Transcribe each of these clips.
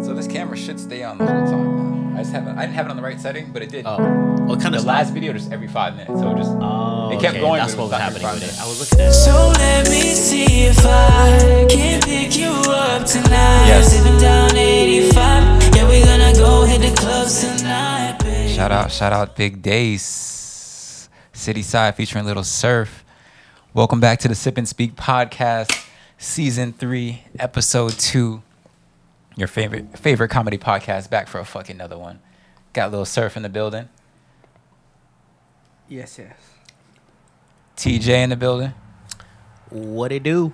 So this camera should stay on the whole time now. I just haven't. I didn't have it on the right setting, but it did. Oh, well, it kind the of last video just every five minutes, so it just Oh, it kept okay, going. That's but what was happening with it. I was looking at. So let me see if I can pick you up tonight. Yes. Zipping down 85. Yeah, we gonna go hit the clubs tonight, baby. Shout out, shout out, Big Days, City Side featuring Little Serff. Welcome back to the Sip and Speak podcast, season three, episode two. Your favorite favorite comedy podcast, back for a fucking another one. Got a Little Serff in the building, Yes, yes. TJ in the building, What it do?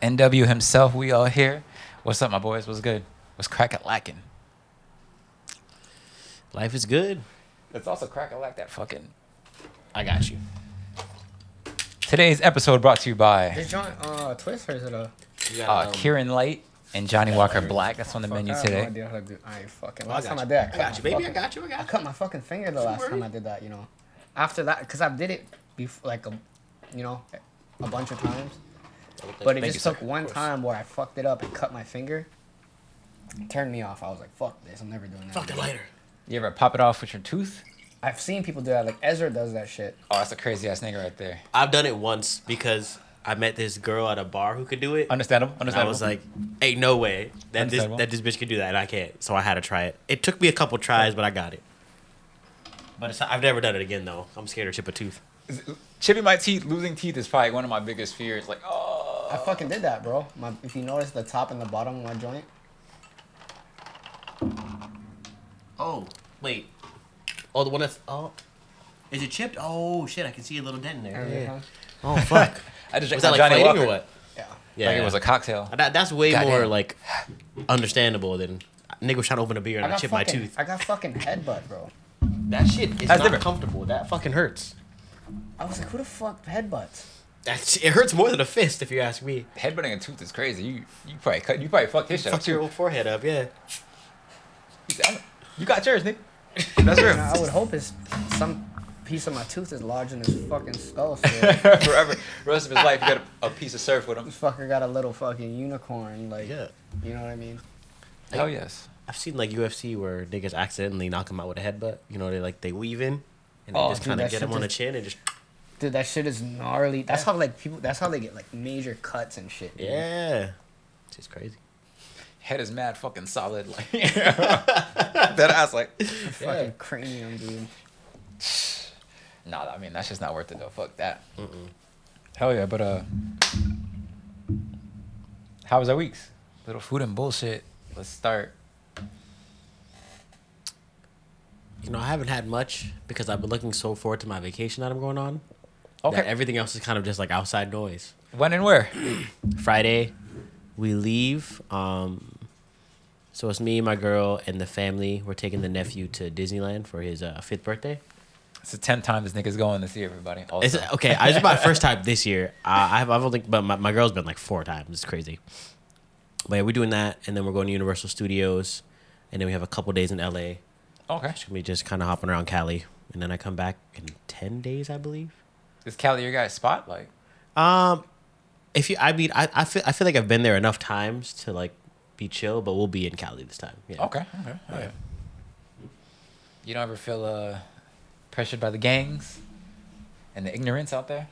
NW himself. We all here. What's up, my boys? What's good? What's crack a lacking? Life is good. It's also crack a lack that fucking. I got you. Today's episode brought to you by Is John uh twist or is it a uh, Kirin Light and Johnnie Walker Black. That's on the fuck, menu I have no today. idea how to do I ain't fucking I last got time I did I, I cut got my you, baby. I fucking- got you. I got I cut my fucking finger the last time. I did that, you know. After that, because I did it before like a you know, a bunch of times. But it Thank just you, took sir. one time where I fucked it up and cut my finger. It turned me off. I was like, fuck this, I'm never doing that. Fuck the again. lighter. You ever pop it off with your tooth? I've seen people do that, like Ezra does that shit. Oh, that's a crazy ass nigga right there. I've done it once because I met this girl at a bar who could do it. Understandable. And I was like, "Ain't no way that this that this bitch can do that, and I can't." So I had to try it. It took me a couple tries, but I got it. But it's, I've never done it again though. I'm scared to chip a tooth. chipping my teeth, losing teeth is probably one of my biggest fears. Like, oh, I fucking did that, bro. My, if you notice the top and the bottom of my joint, Oh wait. Oh, the one that's oh, is it chipped? Oh shit! I can see a little dent in there. every time. Oh fuck. I just Was that like Johnny fighting Walker. or what? Yeah. Yeah, Like it was a cocktail. That, that's way Goddamn. more like understandable than nigga was trying to open a beer and I, got chip my fucking, tooth. I got fucking headbutt, bro. That shit is That's not different. comfortable. That fucking hurts. I was like, who the fuck headbutts? That's it hurts more than a fist if you ask me. Headbutting a tooth is crazy. You you probably cut. You probably fucked his shit up Fuck your too. old forehead up, yeah. You got yours, Nick. That's And real. I would hope it's some piece of my tooth is lodged in his fucking skull. So Forever, rest of his life, he got a, a piece of Serff with him. this fucker got a little fucking unicorn, like Yeah. you know what I mean? Hell yes. I've seen like UFC where niggas accidentally knock him out with a headbutt. You know, they like they weave in and they Oh, just kind of get him on the chin and just Dude, that shit is gnarly. That's how like people. That's how they get like major cuts and shit. dude. yeah. It's just crazy. Head is mad fucking solid. Like that ass. Like, Fucking cranium, dude. Nah. I mean, that's just not worth it though. Fuck that. Hell yeah. But uh, how was our weeks? Little food and bullshit. Let's start. You know, I haven't had much because I've been looking so forward to my vacation that I'm going on. Okay. Everything else is kind of just like outside noise. when and where? Friday, we leave. Um, so it's me, my girl, and the family. We're taking the nephew to Disneyland for his uh, fifth birthday. It's the tenth time this nigga's going this year, everybody. Also. It's, okay, I, is my first time this year. Uh, I've, I've only, but my, my girl's been like four times. It's crazy. But yeah, we're doing that, and then we're going to Universal Studios, and then we have a couple days in LA. okay. It's gonna be just kind of hopping around Cali, and then I come back in ten days, I believe. Is Cali your guy's spot? Like, Um, if you, I mean, I, I feel, I feel like I've been there enough times to like be chill, but we'll be in Cali this time. Yeah. okay, okay, hell yeah. You don't ever feel uh pressured by the gangs and the ignorance out there?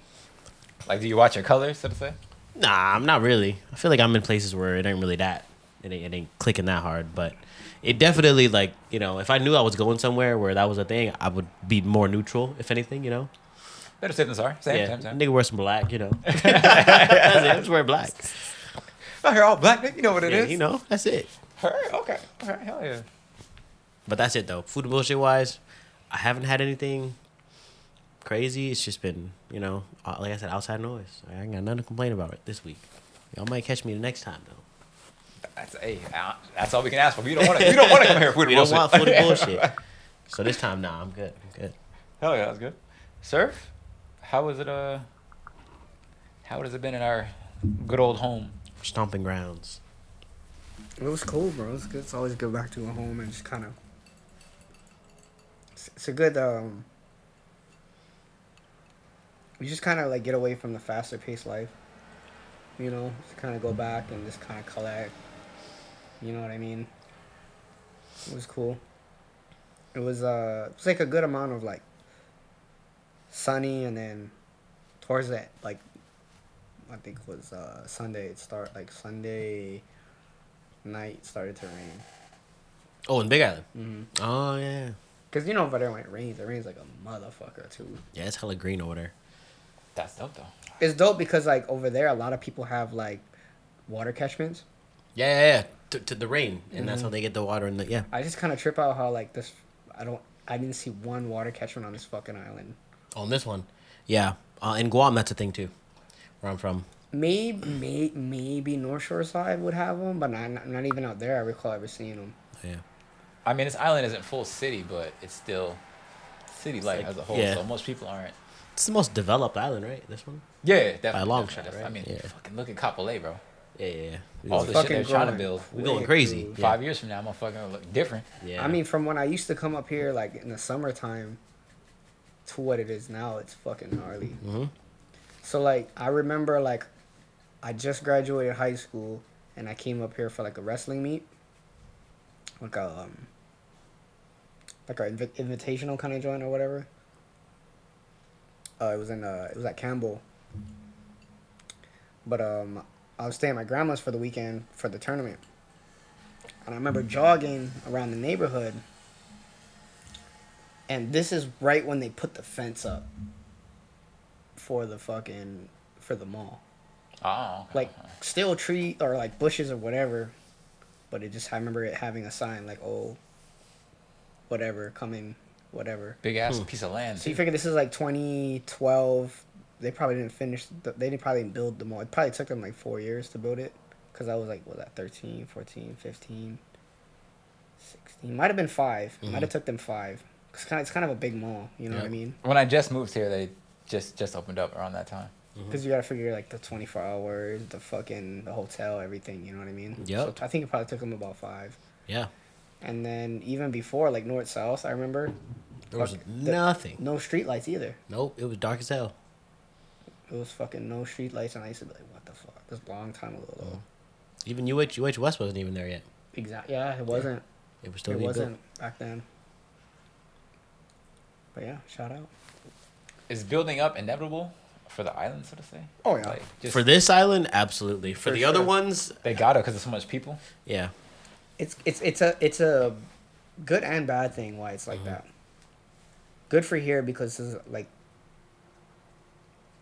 Like, do you watch your colors, so to say? Nah, I'm not really. I feel like I'm in places where it ain't really that. It ain't, it ain't clicking that hard, but it definitely like you know, if I knew I was going somewhere where that was a thing, I would be more neutral, if anything, you know. Better safe than sorry. Same, yeah, same, same. nigga wear some black, you know. that's it. I just wear black. Out here all black, nigga. You know what it yeah, is. you know, that's it. Alright, okay. Alright, hell yeah. But that's it though. Food bullshit wise, I haven't had anything crazy. It's just been, you know, uh, like I said, outside noise. I ain't got nothing to complain about it this week. Y'all might catch me the next time though. That's hey, that's all we can ask for. We don't want to. We don't want to come here for food We and don't bullshit. want food and bullshit. So this time, nah, I'm good. I'm good. Hell yeah, that's good. Serff, how was it? Uh, how has it been in our good old home? Stomping grounds. It was cool, bro. It's good. It's always good back to a home and just kind of. It's, it's a good. um You just kind of like get away from the faster paced life. You know, just kind of go back and just kind of collect. You know what I mean? It was cool. It was uh, it was like a good amount of like sunny, and then towards that like, I think it was uh Sunday. It start like Sunday night started to rain. Oh, in Big Island. Mm-hmm. Oh yeah. Cause you know over there when it rains, it rains like a motherfucker too. Yeah, it's hella green over there. That's dope though. It's dope because like over there, a lot of people have like water catchments. Yeah, yeah, yeah. To, to the rain, and that's how they get the water in the yeah. I just kind of trip out how like this. I don't. I didn't see one water catchment on this fucking island. On this one, yeah. Uh, in Guam, that's a thing too. Where I'm from. Maybe, may, maybe North Shore side would have them, but not, not not even out there. I recall ever seeing them. Yeah. I mean, this island isn't full city, but it's still city life like- as a whole. yeah. So most people aren't. It's the most developed island, right? This one. Yeah, definitely. By a long shot, right? I mean, Yeah. fucking look at Kapolei, bro. Yeah, yeah. yeah. We All go- the shit they're trying to build. we going crazy. too- Yeah. Five years from now, motherfucking look different. Yeah. I mean, from when I used to come up here, like in the summertime, to what it is now, it's fucking gnarly. Mhm. So like, I remember like, I just graduated high school, and I came up here for like a wrestling meet, like a um, like a invi- invitational kind of joint or whatever. Uh, it was in uh, it was at Campbell. But um, I was staying at my grandma's for the weekend for the tournament. And I remember jogging around the neighborhood. And this is right when they put the fence up for the fucking for the mall. Oh, okay. Like still tree or like bushes or whatever. But it just I remember it having a sign like oh whatever coming whatever. big ass Hmm. piece of land. So you too. figure this is like 2012. They probably didn't finish. The, they didn't probably build the mall. It probably took them like four years to build it. Because I was like, what was that 13, 14, 15, 16. Might have been 5 Might have took them five. Cause kind of, it's kind of a big mall. You know what I mean? When I just moved here, they just just opened up around that time. Because you got to figure like the 24 hours, the fucking the hotel, everything. You know what I mean? Yeah. So I think it probably took them about five. Yeah. And then even before, like north south, I remember There was Fuck, the- nothing. no street lights either. Nope. It was dark as hell. It was fucking no street lights, and I used to be like, what the fuck? This long time ago though. Even UH UH West wasn't even there yet. Exactly. Yeah, it wasn't. It was still it being wasn't built. back then. But yeah, shout out. Is building up inevitable for the island, so to say? Oh yeah. Like, just, For this island, absolutely. For, For the other ones, they got it because there's so much people. yeah. It's it's it's a it's a good and bad thing why it's like Mm-hmm. that. Good for here because this is like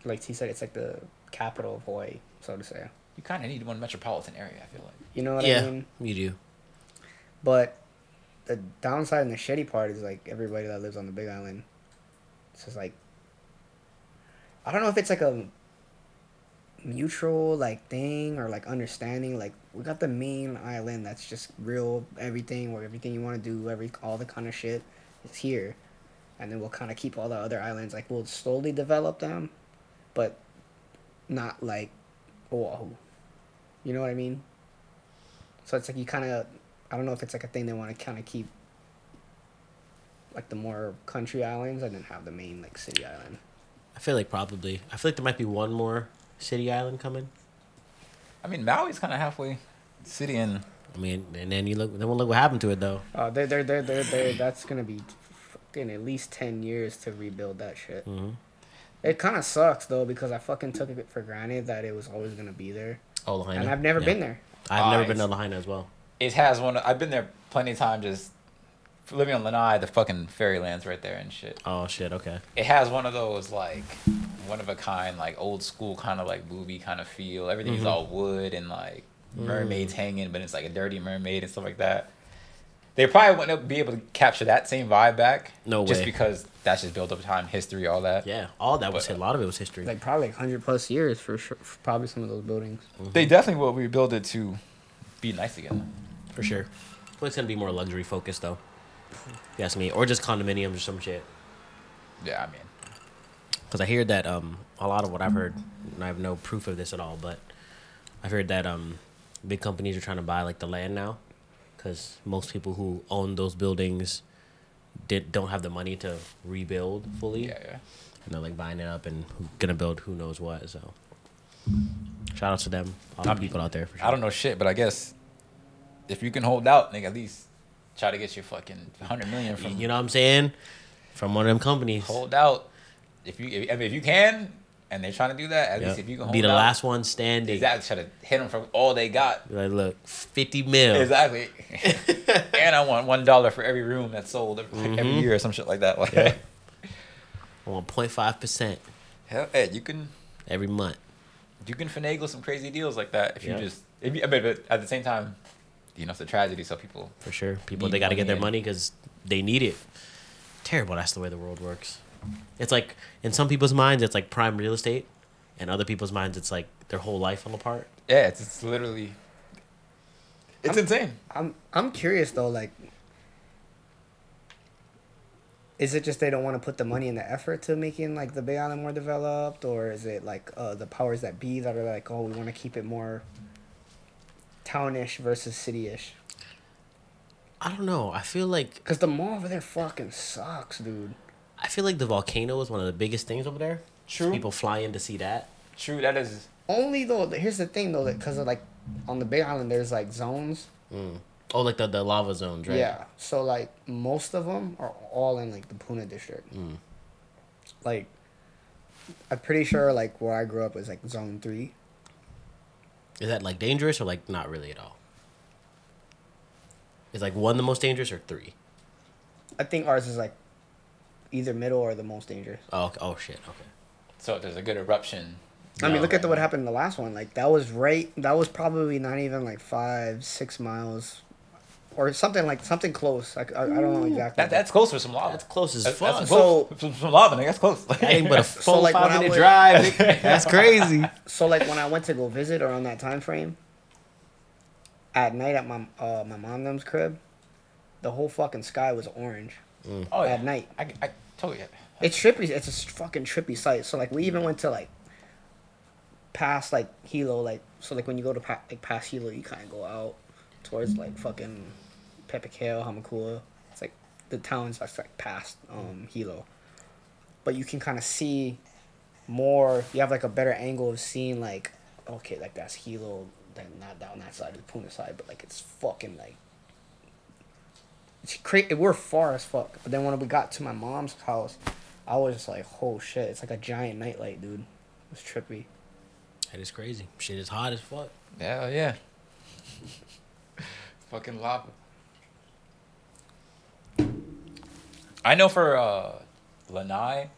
like he said, it's like the capital of Hawaii, so to say. You kind of need one metropolitan area. I feel like. You know what I yeah, mean? you do. But the downside and the shitty part is like everybody that lives on the Big Island. It's just like I don't know if it's like a mutual like thing or like understanding. Like we got the main island that's just real everything where everything you want to do, every all the kind of shit is here, and then we'll kind of keep all the other islands. Like we'll slowly develop them, but not like Oahu. You know what I mean? So it's like you kind of, I don't know if it's like a thing they want to kind of keep, like the more country islands, and then have the main like city island. I feel like probably. I feel like there might be one more city island coming. I mean, Maui's kind of halfway city and I mean, and then you look. Then we'll look what happened to it though. Uh, they're they're they're they're, they're that's gonna be, fucking at least ten years to rebuild that shit. Mhm. It kind of sucks though because I fucking took it for granted that it was always gonna be there, Oh, Lahaina. and I've never Yeah. been there. I've never Ah, been to it's- Lahaina as well. it has one. I've been there plenty of times. Just living on Lanai, the fucking fairylands right there and shit. Oh shit. Okay. It has one of those like one of a kind, like old school kind of like movie kind of feel. Everything's Mhm. all wood and like Mm. mermaids hanging, but it's like a dirty mermaid and stuff like that. They probably wouldn't be able to capture that same vibe back. No Just way. because that's just built up time, history, all that. Yeah. All that was But- a lot of it was history. Like probably like hundred plus years for sure. For probably some of those buildings. They definitely will rebuild it to be nice again. for sure. But it's gonna be more luxury focused though. If you ask me, or just condominiums or some shit. Yeah, I mean, Because I hear that um a lot of what I've heard, and I have no proof of this at all, but I've heard that um big companies are trying to buy like the land now, because most people who own those buildings did don't have the money to rebuild fully, yeah, yeah. and they're like buying it up and gonna build who knows what. So shout out to them, all the people out there for sure. I don't know shit, but I guess if you can hold out, nigga, at least try to get your fucking hundred million from You know what I'm saying? From one of them companies. hold out. If you, if, I mean, if you can, and they're trying to do that, at Yep. least if you can hold be the out, last one standing. exactly, try to hit them for all they got. Like, look, fifty mil. Exactly. and I want one dollar for every room that's sold every mm-hmm. year or some shit like that. Like, Yeah. I want 0.5 percent hell, hey, you can every month. you can finagle some crazy deals like that if Yeah. you just. If you, I mean, but at the same time, you know, it's a tragedy. So people. For sure. People, they got to get their money because they need it. Terrible. That's the way the world works. It's like, in some people's minds, it's like prime real estate. In other people's minds, it's like their whole life fell apart. Yeah, it's, it's literally. It's insane. I'm I'm curious though, like is it just they don't want to put the money and the effort to making like the Bay Island more developed, or is it like uh, the powers that be that are like, oh, we want to keep it more townish versus city-ish? I don't know. I feel like Because the mall over there fucking sucks, dude. I feel like the volcano is one of the biggest things over there. True. People fly in to see that. True. That is. Only though, here's the thing though, because of like on the Big Island, there's like zones. Oh, like the, the lava zones, right? Yeah. So like most of them are all in like the Puna district. Mm. Like, I'm pretty sure like where I grew up was like zone three. Is that like dangerous or like not really at all? Is like one the most dangerous or three? I think ours is like either middle or the most dangerous. Oh, okay. oh shit. Okay. So if there's a good eruption. I mean, No. look at the, what happened in the last one. Like that was right. That was probably not even like five, six miles, or something like something close. I, I, I don't know exactly. That, that's close for some lava. That's close as That's, fuck. that's So- close. Some, some lava, nigga. That's close. That ain't but a So, full like, when five I minute would- drive. nigga. That's crazy. so like when I went to go visit around that time frame. At night at my uh my mom them's crib, the whole fucking sky was orange. oh, yeah. at night. I, I you. It's trippy. It's a fucking trippy sight. So like we even went to like past like Hilo, like so like when you go to pa- like past Hilo, you kind of go out towards like fucking Pepeekeo, Hamakua. It's like the towns that's like past um Hilo, but you can kind of see more. You have like a better angle of seeing like okay, like that's Hilo, then not down that side, the Puna side, but like it's fucking like it's crazy. We're far as fuck. But then when we got to my mom's house, I was just like, oh shit, it's like a giant nightlight, dude. It was trippy. That is crazy. Shit is hot as fuck. Hell yeah. Fucking lava. I know for uh, Lanai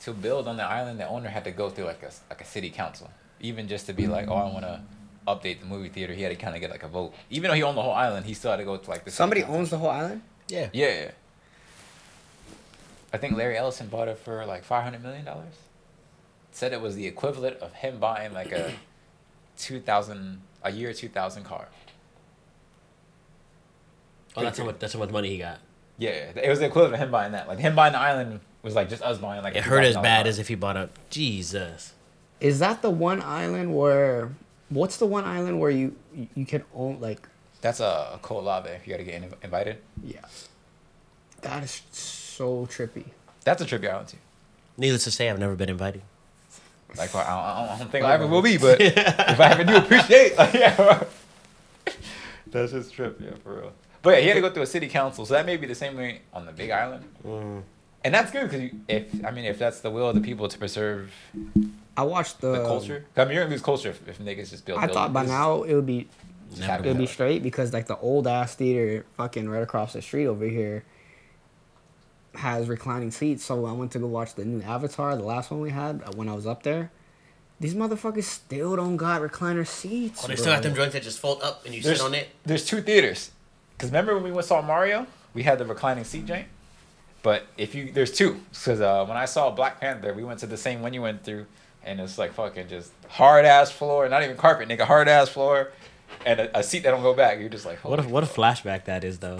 to build on the island, the owner had to go through like a like a city council, even just to be like, oh, I want to update the movie theater. He had to kind of get like a vote, even though he owned the whole island. He still had to go to like the Somebody council. owns the whole island. Yeah. Yeah, yeah. I think Larry Ellison bought it for like five hundred million dollars. Said it was the equivalent of him buying like a two thousand a year two thousand car. Oh, that's how much. That's how much money he got. Yeah, it was the equivalent of him buying that. Like him buying the island was like just us buying like. a It hurt as bad car. as if he bought a Jesus. Is that the one island where? What's the one island where you you- you can own like? That's a cold lava. You got to get in- invited. Yeah. That is so trippy. That's a tribute island too. Needless to say, I've never been invited. Like I don't, I don't think I ever will be, but if I ever do appreciate, like, yeah, that's just trip, yeah, for real. But yeah, he had to go through a city council, so that may be the same way on the Big Island, mm. And that's good because if I mean if that's the will of the people to preserve I watched the, the culture, I mean you're gonna lose culture if, if niggas just build. I thought by buildings. now it would be Never. it would be straight because like the old ass theater fucking right across the street over here has reclining seats. So I went to go watch the new Avatar, the last one we had uh, when I was up there. These motherfuckers still don't got recliner seats. Oh, they bro. still got them joints that just fold up and you There's, sit on it. there's two theaters, because remember when we went saw Mario, we had the reclining seat joint. But if you there's two, because uh, when I saw Black Panther, we went to the same one you went through, and it's like fucking just hard ass floor, not even carpet, nigga, hard ass floor, and a, a seat that don't go back. You're just like, What a what a flashback that is though.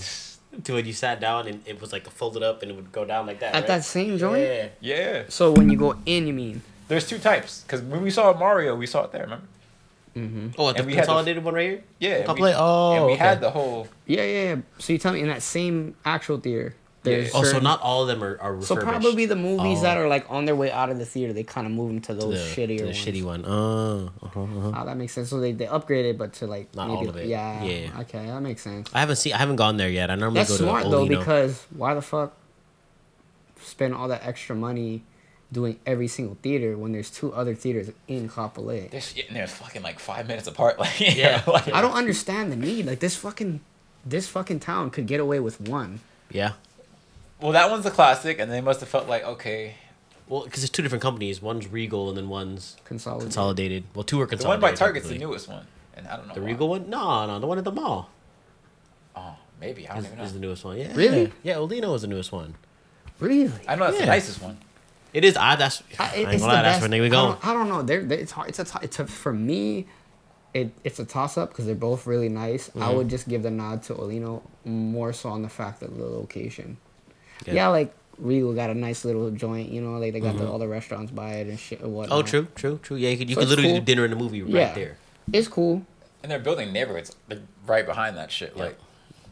To when you sat down and it was like folded up and it would go down like that. At right? that same joint? Yeah. yeah. So when you go in, you mean? There's two types, because when we saw Mario, we saw it there. Remember? Oh, the And we had the- consolidated one right here. Yeah. and we- play- oh, and we okay. had the whole. Yeah, yeah, yeah. So you tell me in that same actual theater, There's Yeah. Oh, certain- not all of them are, are So probably the movies Oh. that are like on their way out of the theater, they kind of move them to To those the, shittier to the ones. shitty one. Oh, uh-huh, uh-huh. Oh, that makes sense. So they they upgraded, but to like Not maybe, all of it. Yeah. Yeah. Okay, that makes sense. I haven't seen. I haven't gone there yet. I normally That's go to smart though because why the fuck spend all that extra money doing every single theater when there's two other theaters in Kapolei? They're shitting there fucking like five minutes apart. Like Yeah. like, I don't understand the need. Like this fucking this fucking town could get away with one. yeah. Well, that one's a classic, and they must have felt like okay. Well, because it's two different companies. One's Regal and then one's Consolidated. consolidated. Well, two are consolidated. The consolidated. one by Target's the newest one, and I don't know The why. Regal one? No, no, the one at the mall Oh, maybe I don't is, even know. is the newest one. Yeah. Really? Yeah, Olino is the newest one. Really? I know that's the nicest one. It is. I that's. I, I, it- ain't it's gonna the lie. That's best. where they I go. don't, I don't know. They're, they it's hard. It's a. it's a for me. It it's a toss up because they're both really nice. I Mm-hmm. would just give the nod to Olino more so on the fact of the location. Yeah, Yeah. like Regal got a nice little joint. You know, like they got the, all the restaurants by it and shit and whatnot. Mm-hmm. Oh, true, true, true. Yeah, you could, you So could literally cool. do dinner in the movie right Yeah. there. It's cool. And they're building neighborhoods right behind that shit. Yep. Like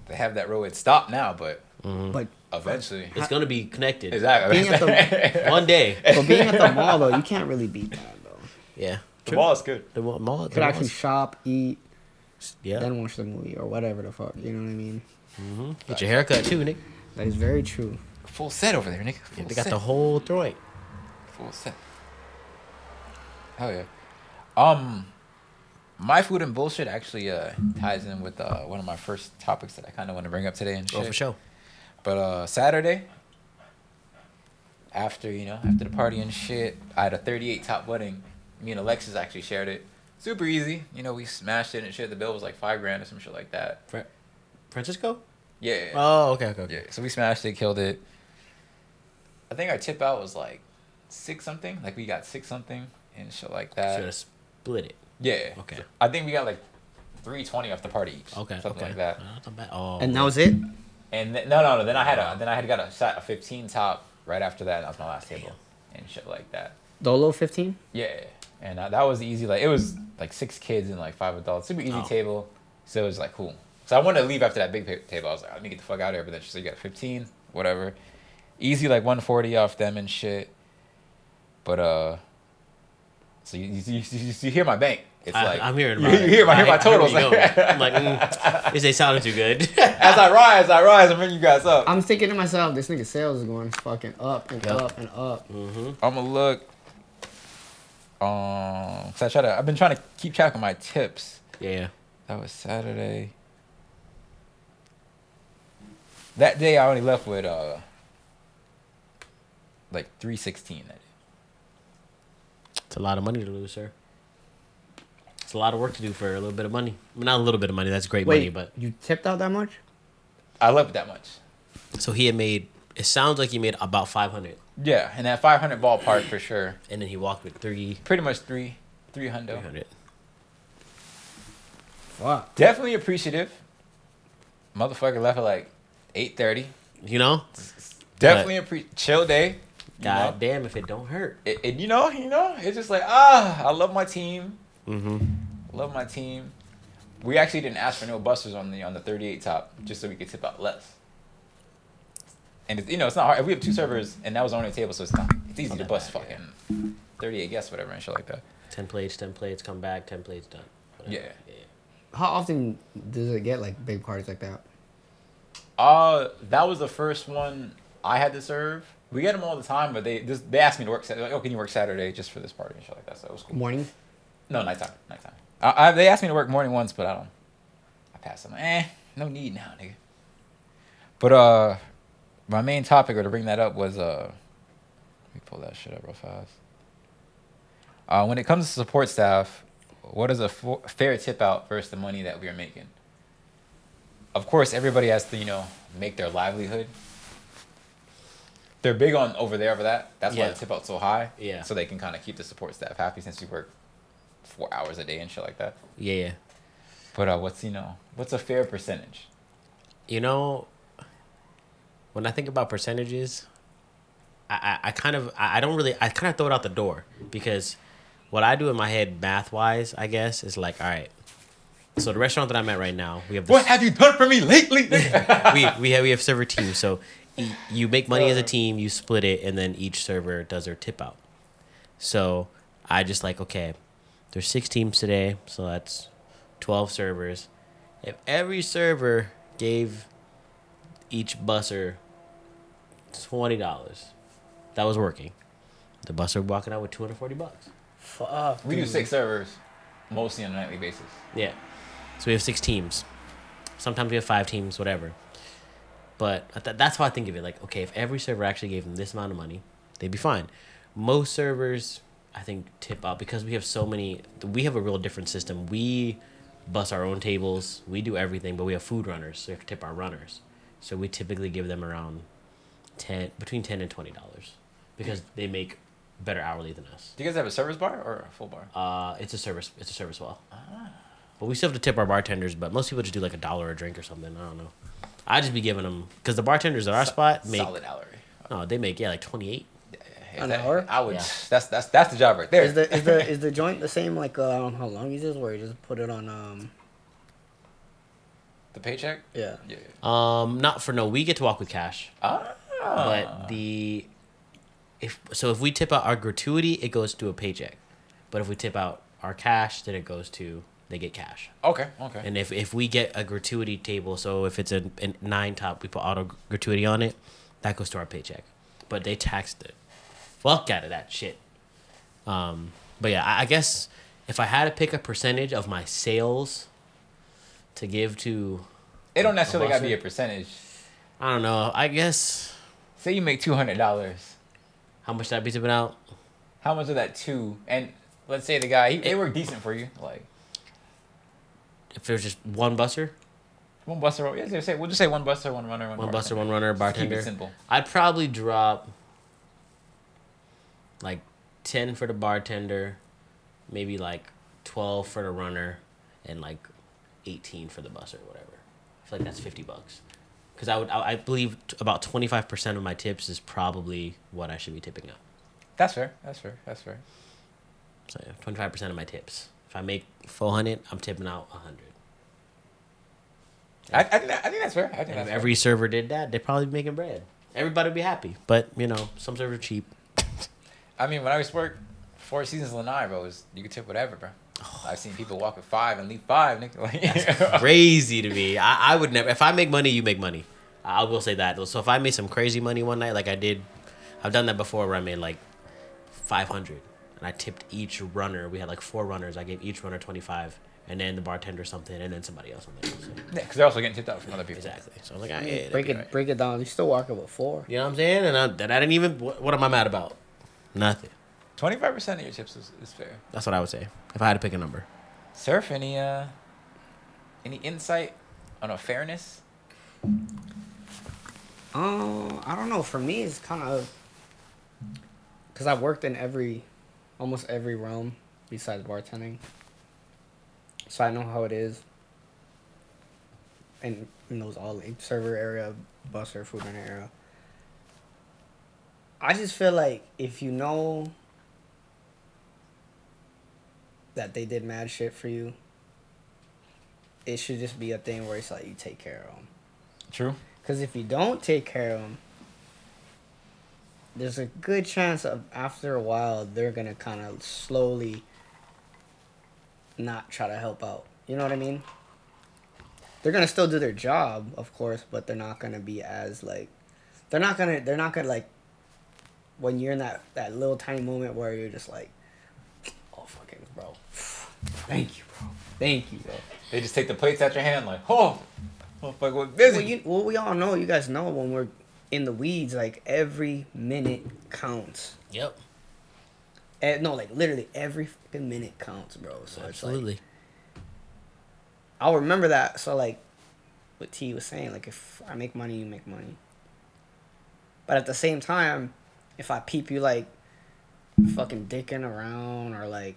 they have that road. It's stopped now, but But eventually, It's gonna be connected. exactly. Being at the- One day. but being at the mall though, you can't really beat that though. Yeah. the mall is good. The mall. mall You the could actually shop, eat, yeah. then watch the movie or whatever the fuck. You know what I mean? Get your haircut too, Nick. That is very true. Full set over there, Nick. Full Yeah, they got set. the whole joint. Full set. Hell yeah. Um, my food and bullshit actually uh ties in with uh one of my first topics that I kind of want to bring up today and shit. Oh, for sure. But uh Saturday, after you know after the party and shit, I had a 38 top wedding. Me and Alexis actually shared it. Super easy. You know we smashed it and shit. The bill was like five grand or some shit like that. Fra- Francisco? Yeah. Oh, okay, okay. okay. Yeah, so we smashed it, killed it. I think our tip out was like six something. Like we got six something and shit like that. Should have split it. Yeah. Okay. I think we got like three twenty off the party each. Okay, Something okay. like that. Uh. Oh, And that was it. And th- no, no, no. Then I had a then I had got a shot a fifteen top right after that. And that was my last table and shit like that. Dolo fifteen. Yeah. And uh, that was easy. Like it was like six kids and like five adults. Super easy Oh. table. So it was like cool. So I wanted to leave after that big table. I was like, let me get the fuck out of here. But then she said, you got 15, whatever. Easy like 140 off them and shit. But uh, so you you, you, you, you hear my bank. It's I, like I'm hearing you, you hear my, I- hear my I hear where totals. you going. I'm like, mm, this ain't sounding too good. as I rise, I rise. I'm bringing you guys up. I'm, I'm thinking to myself, this nigga sales is going fucking up and Yep. up and up. I'm gonna look. Um, so I try to. I've been trying to keep track of my tips. yeah. That was Saturday. That day I only left with uh like three sixteen that day. It's a lot of money to lose, sir. It's a lot of work to do for a little bit of money. I mean, not a little bit of money. That's great money, but you tipped out that much? I left that much. so he had made. It sounds like he made about five hundred, Yeah, and that five hundred ballpark for sure. and then he walked with three Pretty much three, three hundred. three hundred. Fuck. Definitely appreciative. Motherfucker left at like eight thirty. You know, Definitely a pre chill day. you know? god damn if it don't hurt. It, it- you know, you know, it's just like ah, I love my team. Mm-hmm. Love my team. We actually didn't ask for no busters on the on the 38 top, just so we could tip out less. And it's, you know, it's not hard. We have two servers and that was on the table, so it's not. It's easy Not to bust bad, yeah. fucking 38 guests, whatever, and shit like that. Ten plates, ten plates, come back, ten plates done. Yeah. yeah. How often does it get like big parties like that? Uh, that was the first one I had to serve. We get them all the time, but they this, they asked me to work. Like, oh, can you work Saturday just for this party and shit like that? So it was cool. Morning. No, nighttime, nighttime. I, I, they asked me to work morning once, but I don't. I passed. I'm like, eh, no need now, nigga. But uh, my main topic, or to bring that up, was uh, let me pull that shit up real fast. Uh, when it comes to support staff, what is a fair tip out versus the money that we are making? Of course, everybody has to, you know, make their livelihood. They're big on over there for that. That's why Yeah. the tip out's so high. Yeah. So they can kind of keep the support staff happy since we work four hours a day and shit like that. Yeah, yeah. But uh, what's you know what's a fair percentage? You know, when I think about percentages, I, I, I kind of I, I don't really I kind of throw it out the door because what I do in my head math wise, I guess, is like, all right. So the restaurant that I'm at right now, we have What have you done for me lately? we we have we have server teams. So e- you make money as a team, you split it, and then each server does their tip out. So I just like okay, there's six teams today, so that's twelve servers. If every server gave each busser twenty dollars, that was working. The busser walking out with two hundred forty bucks. Fuck. We do six servers, mostly on a nightly basis. Yeah. So we have six teams. Sometimes we have five teams, whatever. But th- that's how I think of it. Like, okay, if every server actually gave them this amount of money, they'd be fine. Most servers, I think, tip out because we have so many. We have a real different system. We bus our own tables. We do everything, but we have food runners, so we have to tip our runners. So we typically give them around ten, between ten and twenty dollars, because they make better hourly than us. Do you guys have a service bar or a full bar? Uh, it's a service. It's a service well. But we still have to tip our bartenders. But most people just do like a dollar a drink or something. I don't know. I just be giving them because the bartenders at our spot make Solid hourly. no, they make yeah like twenty eight. If An that- hour? I would. Yeah. That's that's that's the job right there. Is the is the is the joint the same like uh, I don't know how long is this where you just put it on um the paycheck? yeah Yeah. Um, not for no. We get to walk with cash, Ah. but the if so if we tip out our gratuity, it goes to a paycheck. But if we tip out our cash, then it goes to they get cash. okay. Okay. And if, if we get a gratuity table, so if it's a, a nine top, we put auto gratuity on it, that goes to our paycheck. But they taxed it. Fuck out of that shit. Um, but yeah, I, I guess if I had to pick a percentage of my sales to give to, it don't necessarily boss gotta be a percentage. I don't know, I guess, Say you make two hundred dollars. how much that be tipping out? How much of that two? And let's say the guy he, they work decent for you, like If there's just one busser, one buster. Yeah, say we'll just say one buster, one runner, one, one busser, bartender. one runner, Just keep bartender. it simple. I'd probably drop like 10 for the bartender, maybe like 12 for the runner, and like 18 for the buster, or whatever. I feel like that's 50 bucks. Because I would, I, I believe t- about 25% of my tips is probably what I should be tipping out. That's fair. That's fair. That's fair. So yeah, 25% of my tips. If I make 400, I'm tipping out 100. I, I, think that, I think that's fair. I think that's if every server did that, they'd probably be making bread. Everybody would be happy. But, you know, some servers are cheap. I mean, when I used to work four seasons Lanai, bro, was, you could tip whatever, bro. Oh. I've seen people walk with five and leave five, nigga. Like, crazy to me. I, I would never. If I make money, you make money. I will say that. So if I made some crazy money one night, like I did, I've done that before, where I made like five hundred, and I tipped each runner. We had like four runners. I gave each runner twenty five, and then the bartender something, and then somebody else something. So, Yeah, because they're also getting tipped out from other people. exactly. So I'm like, ah, yeah, break it alright. break it down you still walking with four You know what I'm saying? And I, that I didn't even. What, what am I mad about? Nothing. Twenty five percent of your tips is, is fair. That's what I would say if I had to pick a number. Serff, any uh, any insight on a fairness? Um, I don't know. For me, it's kind of because I've worked in every, almost every realm besides bartending, so I know how it is. And in those all like server area, busser, food runner area. I just feel like if you know that they did mad shit for you, it should just be a thing where it's like you take care of them. True. Because if you don't take care of them, there's a good chance of after a while they're gonna kind of slowly not try to help out. You know what I mean? They're gonna still do their job, of course, but they're not gonna be as like, they're not gonna, they're not gonna like, when you're in that that little tiny moment where you're just like, oh fucking bro, thank you, bro, thank you, bro. They just take the plates out your hand like, oh, motherfucker, busy. Well, you, well, we all know, you guys know when we're in the weeds, like every minute counts. Yep. Eh, no, like literally every fucking minute counts, bro. So it's like Absolutely. I'll remember that. So like, what T was saying, like if I make money, you make money. But at the same time, if I peep you like fucking dicking around or like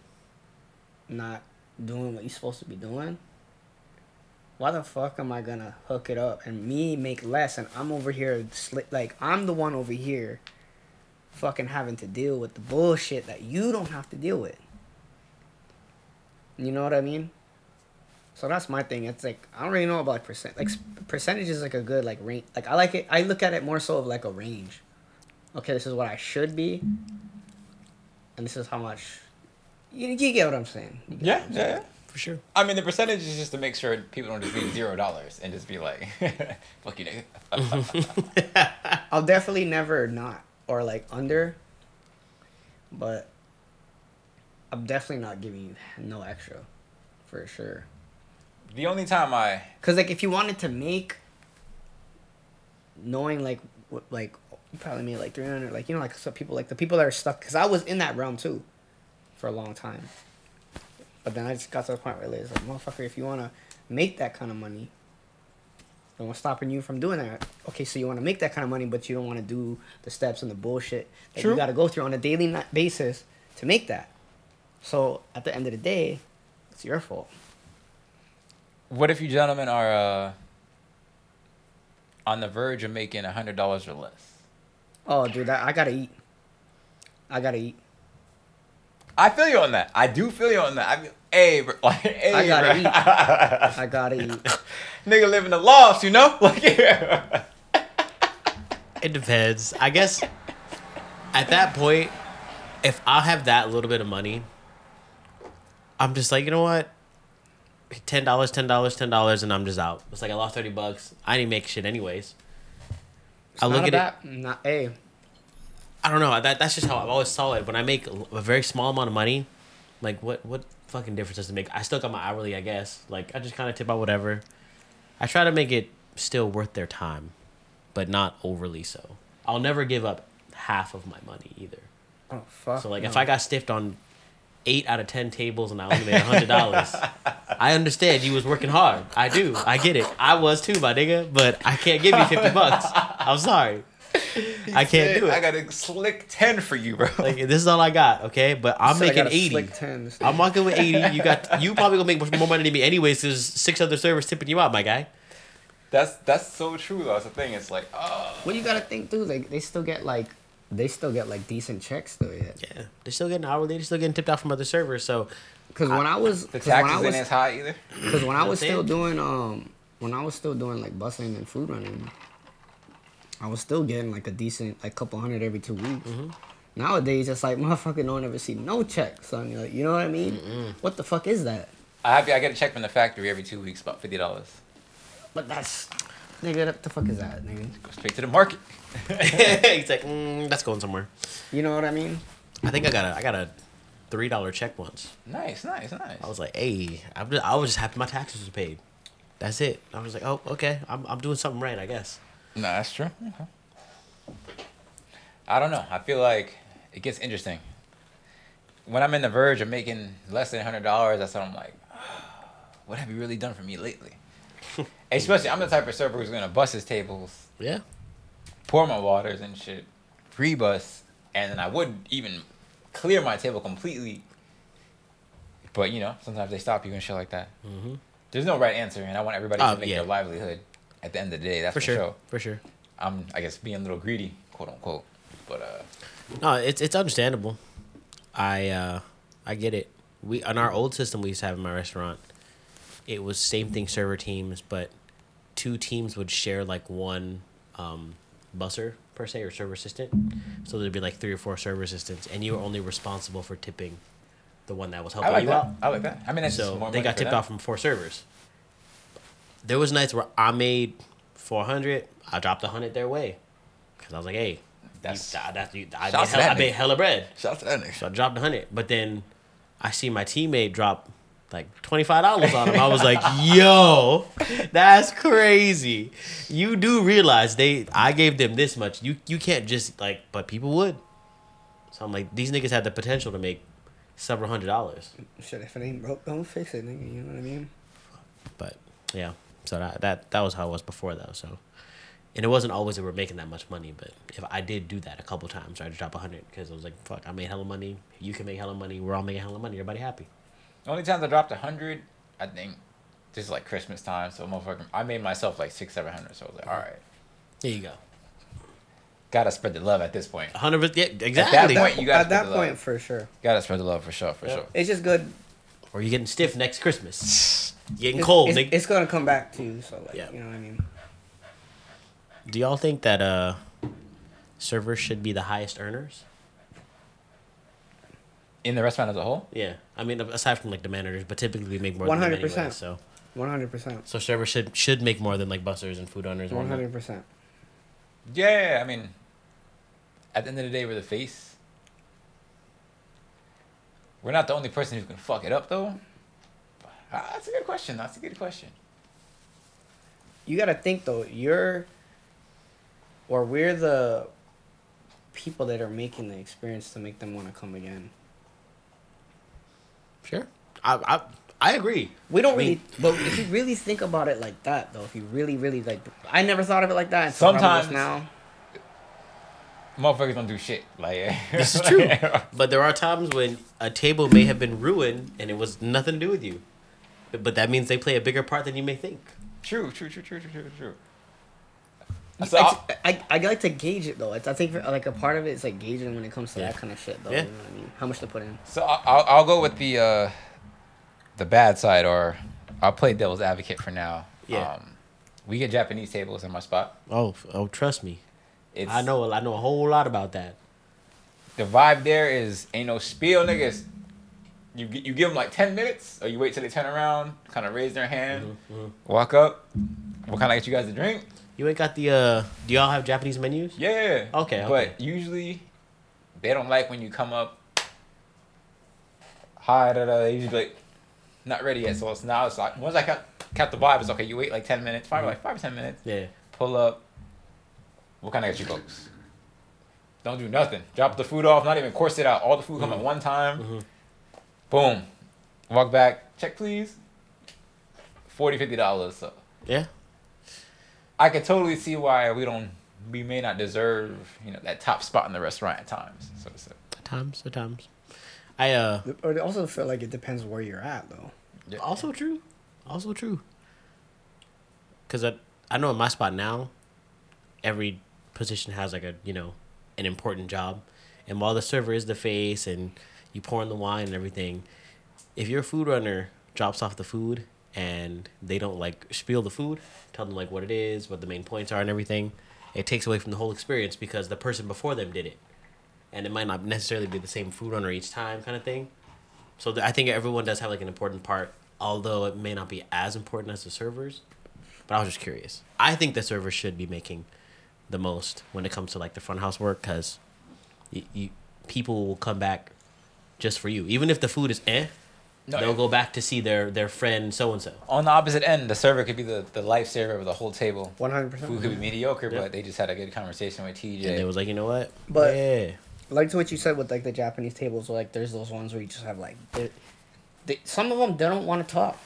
not doing what you're supposed to be doing, why the fuck am I gonna hook it up and me make less and I'm over here sli- like I'm the one over here fucking having to deal with the bullshit that you don't have to deal with. You know what I mean? So that's my thing. It's like I don't really know about percent. Like percentage is like a good like range. Like I like it. I look at it more so of like a range. Okay, this is what I should be, and this is how much. You, you get what I'm saying? Yeah, what I'm yeah, yeah. For sure. I mean, the percentage is just to make sure people don't just be zero dollars and just be like, "Fuck you, nigga." I'll definitely never not or like under, but I'm definitely not giving you no extra, for sure. the only time I Cause like if you wanted to make, knowing like what like you probably made like three hundred like you know like some people like the people that are stuck because I was in that realm too, for a long time. But then I just got to the point where it's like motherfucker, if you wanna make that kind of money, then what's stopping you from doing that? Okay, so you want to make that kind of money, but you don't want to do the steps and the bullshit that True. you got to go through on a daily basis to make that. So at the end of the day, it's your fault. What if you gentlemen are uh, on the verge of making a hundred dollars or less? Oh, dude, I, I gotta eat. I gotta eat. I feel you on that. I do feel you on that. I mean, hey, bro, like, hey, I gotta bro. eat. I gotta eat. Nigga live in the loft, you know? Like, yeah. It depends. I guess at that point, if I have that little bit of money, I'm just like, you know what? Ten dollars, ten dollars, ten dollars, and I'm just out. It's like I lost thirty bucks. I didn't make shit anyways. I look Not at a it. bad- Not, hey, I don't know. That that's just how I've always saw it. When I make a very small amount of money, like what what fucking difference does it make? I still got my hourly, I guess. Like I just kind of tip out whatever. I try to make it still worth their time, but not overly so. I'll never give up half of my money either. oh fuck. So like if. I got stiffed on eight out of ten tables and I only made a hundred dollars, I understand you was working hard. I do. I get it. I was too, my nigga. But I can't give you fifty bucks. I'm sorry. I can't do it. I got a slick ten for you, bro. Like this is all I got, okay? But I'm Said I making eighty. slick 10 I'm thing. walking with eighty. You got you probably gonna make much more money than me anyways. There's six other servers tipping you out, my guy. that's that's so true. though. That's the thing. It's like, oh, What you gotta think, dude? Like they still get like, they still get like decent checks though. Yeah. Yeah, they're still getting hourly. They're still getting tipped out from other servers. So Because when I was, the 'cause when I taxes was, ain't as high either. Because when I was still doing um when I was still doing like busing and food running, I was still getting like a decent like couple hundred every two weeks. Mm-hmm. Nowadays, it's like motherfucker don't ever see no check, son. You're like, you know what I mean? What the fuck is that? I have, I get a check from the factory every two weeks, about fifty dollars. But that's nigga, what the fuck is that, nigga? Go straight to the market. he's like, mm, that's going somewhere. You know what I mean? I think I got a I got a three dollar check once. Nice, nice, nice. I was like, hey, I'm just, I was just happy my taxes were paid. That's it. I was like, oh, okay, I'm I'm doing something right, I guess. No, that's true. Okay. I don't know. I feel like it gets interesting. When I'm in the verge of making less than hundred dollars, that's when I'm like, what have you really done for me lately? Especially, I'm the type of server who's gonna bust his tables, Yeah. pour my waters and shit, pre-bus, and then I wouldn't even clear my table completely. But you know, sometimes they stop you and shit like that. Mhm. There's no right answer, and I want everybody Oh, to make yeah. their livelihood at the end of the day. That's For for, sure. sure. For sure. I'm, I guess, being a little greedy, quote unquote. But uh, No, it's it's understandable. I uh I get it. We on our old system we used to have in my restaurant, it was same thing server teams, but two teams would share like one um busser per se or server assistant. So there'd be like three or four server assistants and you were only responsible for tipping the one that was I helping like you that. out. I like that. I mean, that's just So more they money got for tipped them. off from four servers. There was nights where I made four hundred. I dropped a hundred their way, cause I was like, "Hey, That's- that's that's you, I, made Shouts hella, that I made hella bread." Shout out to that nigga. So I dropped a hundred, but then I see my teammate drop like twenty five dollars on him. I was like, "Yo, that's crazy." You do realize they? I gave them this much. You you can't just like, but people would. So I'm like, these niggas had the potential to make several hundred dollars. Shit, if it ain't broke, don't fix it, nigga. You know what I mean? But yeah, so that that that was how it was before though. So, and it wasn't always that we were making that much money, but if I did do that a couple times, I would drop a hundred because I was like, "Fuck, I made hella money. You can make hella money. We're all making hella money. Everybody happy." The only times I dropped a hundred, I think, this is like Christmas time. So motherfucker, I made myself like six, seven hundred. So I was like, all right, There you go. gotta spread the love at this point. A hundred. Yeah, exactly. At that point, you gotta At that point, love. for sure. Gotta spread the love for sure, for sure. It's just good. Or you're getting stiff next Christmas. You're getting It's, cold, it's, nigga. it's gonna come back too. So like, Yeah. you know what I mean. Do y'all think that uh, servers should be the highest earners? In the restaurant as a whole, Yeah, I mean, aside from like the managers, but typically we make more than 100%. So, One hundred percent. so servers should should make more than like busters and food owners. and One whatnot. hundred percent. yeah. I mean, at the end of the day, we're the face. We're not the only person who can fuck it up, though. Ah, that's a good question. That's a good question. You gotta think though. You're, or we're the people that are making the experience to make them want to come again. Sure, I I I agree. We don't I really, but if you really think about it like that, though, if you really, really like, I never thought of it like that. Sometimes- now. Motherfuckers don't do shit. Like This is true. but there are times when a table may have been ruined and it was nothing to do with you. But, but that means they play a bigger part than you may think. true, true, true, true, true, true, true. I, So I'll- I, I like to gauge it though. It's, I think like a part of it is like gauging when it comes to Yeah. that kind of shit though. Yeah. You know what I mean? How much to put in? So I- I'll, I'll go with the uh, the bad side, or I'll play devil's advocate for now. Yeah. Um, we get Japanese tables in my spot. Oh, oh, trust me. It's, I know I know a whole lot about that. the vibe there is ain't no spiel, niggas. You you give them like ten minutes, or you wait till they turn around, kind of raise their hand, Mm-hmm, walk up. What kind of get you guys a drink? You ain't got the uh do y'all have Japanese menus? Yeah. Okay, okay. But usually, they don't like when you come up. Hi, da da. They usually be like, not ready yet. So it's now it's like once I got count the vibe, it's okay. You wait like ten minutes, probably like five or ten minutes. Yeah. Pull up. What kind of get you folks? Don't do nothing. Drop the food off. Not even course it out. All the food come at one time. Mhm. Boom. Walk back. Check please. 40 50 dollars. So Yeah. I can totally see why we don't. We may not deserve, you know, that top spot in the restaurant at times. So it's a, At times, at times. I uh Or I also feel like it depends where you're at though. yeah. also true. Also true. Cause I I know in my spot now, every position has like a you know, an important job. And while the server is the face and you pour in the wine and everything, if your food runner drops off the food and they don't like spiel the food, tell them like what it is, what the main points are and everything, it takes away from the whole experience because the person before them did it. And it might not necessarily be the same food runner each time kind of thing. So I think everyone does have like an important part, although it may not be as important as the servers. But I was just curious. I think the servers should be making the most when it comes to like the front house work because you, you people will come back just for you, even if the food is eh. No, they'll yeah. go back to see their their friend so and so. On the opposite end, the server could be the, the lifesaver of the whole table. 100% Food could be mediocre, Yeah. but they just had a good conversation with TJ. And they was like, you know what? But- yeah, Like to what you said with like the Japanese tables, like there's those ones where you just have like, they, they, some of them they don't want to talk.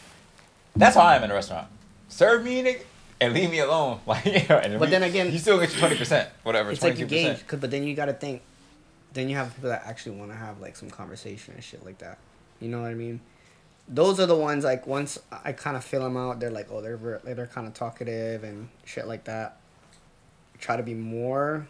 That's how I am in a restaurant. Serve me, nigga, and leave me alone. Like, yeah, and But we- then again- you still get your twenty percent, whatever, It's twenty like you gauge, cause, but then you got to think. Then you have people that actually want to have like some conversation and shit like that. You know what I mean? Those are the ones like once I kind of fill them out, they're like, oh, they're they're kind of talkative and shit like that. Try to be more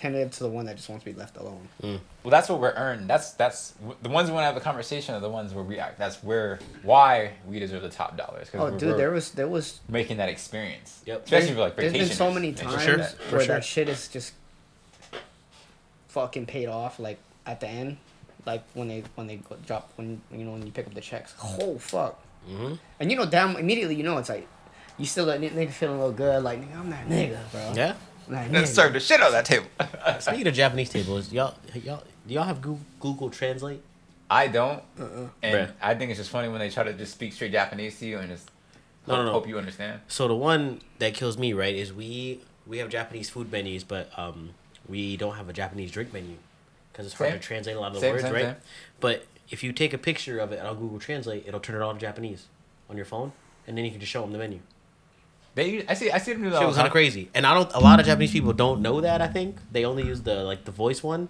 tentative to the one that just wants to be left alone. Well, that's what we're earned. That's that's the ones who want to have a conversation are the ones where we act. That's where why we deserve the top dollars. Oh, we're- dude, we're there was there was making that experience. Yep. Especially for like There's been so many and shit like times sure. that. Where sure. that shit is just fucking paid off. Like at the end, like when they when they drop when you know when you pick up the checks. Oh fuck! Mhm. And you know, damn immediately you know it's like you still that nigga feeling a little good. Like I'm that nigga, bro. yeah. I'm that Then serve the shit out of that table. Speaking of Japanese tables, y'all y'all do y'all have Google, Google Translate? I don't, Uh-uh. and Bruh. I think it's just funny when they try to just speak straight Japanese to you and just No, hope, no, no. hope you understand. So the one that kills me, right, is we we have Japanese food menus, but um we don't have a Japanese drink menu because it's hard Same. to translate a lot of the Same, words, same, right? same. But if you take a picture of it on Google Translate, it'll turn it all to Japanese on your phone, and then you can just show them the menu. They, I see, I see them do that. Shit was kind of crazy, and I don't. A lot of Japanese people don't know that. I think they only use the like the voice one.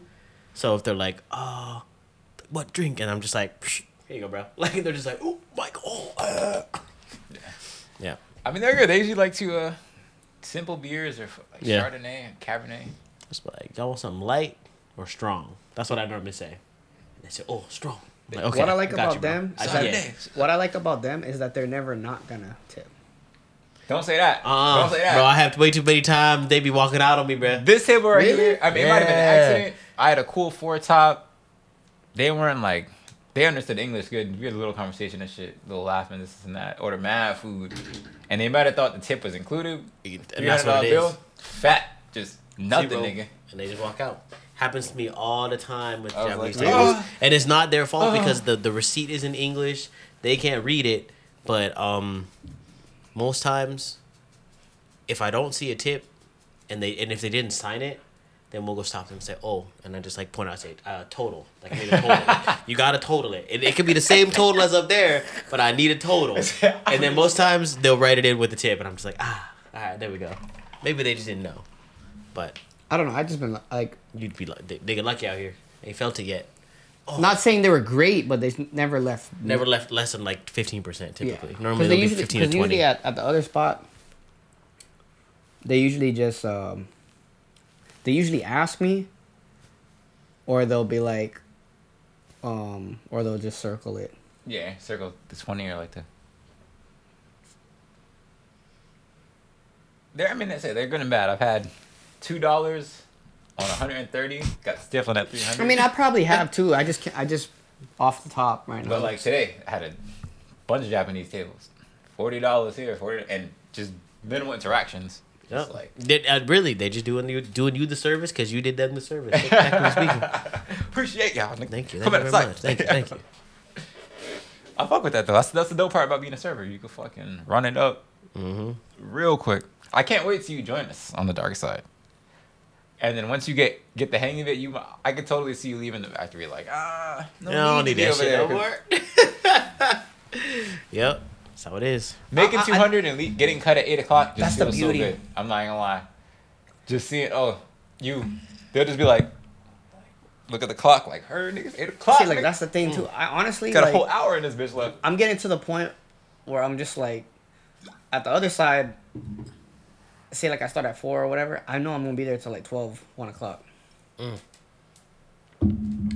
So if they're like, "Oh, what drink?" and I'm just like, Psh, "Here you go, bro." Like they're just like, "Oh, Mike, oh." Uh. Yeah. I mean, they're good. They usually like to uh, simple beers or like Yeah. Chardonnay and Cabernet. Just like, y'all want something light or strong? That's what I normally say. And they say, oh, strong. Like, okay, what I like got about you, them, I- yeah. what I like about them is that they're never not gonna tip. Don't say that. Uh, Don't say that. bro, I have way too many times they be walking out on me, bro. This table right Really? here. I mean, it might have been an accident. I had a cool four top. They weren't like, they understood English good. We had a little conversation and shit, little laughing, this and that. Order mad food, and they might have thought the tip was included. And that's what dollar it is. bill, fat, just nothing, Zero. nigga. And they just walk out. Happens to me all the time with Japanese like, tables. "Ugh." And it's not their fault Ugh. because the, the receipt is in English. They can't read it. But um most times if I don't see a tip and they and if they didn't sign it, then we'll go stop them and say, oh, and I just like point out, say, uh, total. Like, I need a total. you gotta total it. it. It could be the same total as up there, but I need a total. And then most times they'll write it in with the tip, and I'm just like, ah, all right, there we go. Maybe they just didn't know. But I don't know. I just been like, You'd be like, they, they get lucky out here. Ain't felt it yet. Not saying they were great, but they never left. Never left less than like fifteen percent typically. Yeah. Normally they they'll be usually, fifteen to 'cause twenty. usually at, at the other spot, they usually just um, they usually ask me, or they'll be like, um, or they'll just circle it. Yeah, circle the twenty or like the. They're, I mean, they say they're good and bad. I've had two dollars on 130. Got stiff on that 300. I mean, I probably have too. I just can't, I just off the top right now. But like today, I had a bunch of Japanese tables, forty dollars here, forty, and just minimal interactions. Yeah. Just like Did, uh, really, they just doing you doing you the service because you did them the service. Appreciate y'all. nigga. Thank you. Come Thank you at very the much. Thank you. Thank you. I fuck with that though. That's that's the dope part about being a server. You can fucking run it up Mm-hmm. real quick. I can't wait till you join us on the dark side. And then once you get get the hang of it, you I could totally see you leaving the factory like ah no, I don't need need to be that over shit there, no 'cause more. yep. That's how it is. Making I- I- two hundred and le- getting cut at eight o'clock just That's the feels beauty. so good. I'm not gonna lie. Just seeing oh you, they'll just be like, look at the clock like her niggas eight o'clock. See, like nigga. that's the thing too. I honestly got like, a whole hour in this bitch left. I'm getting to the point where I'm just like, at the other side, say like I start at four or whatever. I know I'm gonna be there till like 12, 1 o'clock. Mm.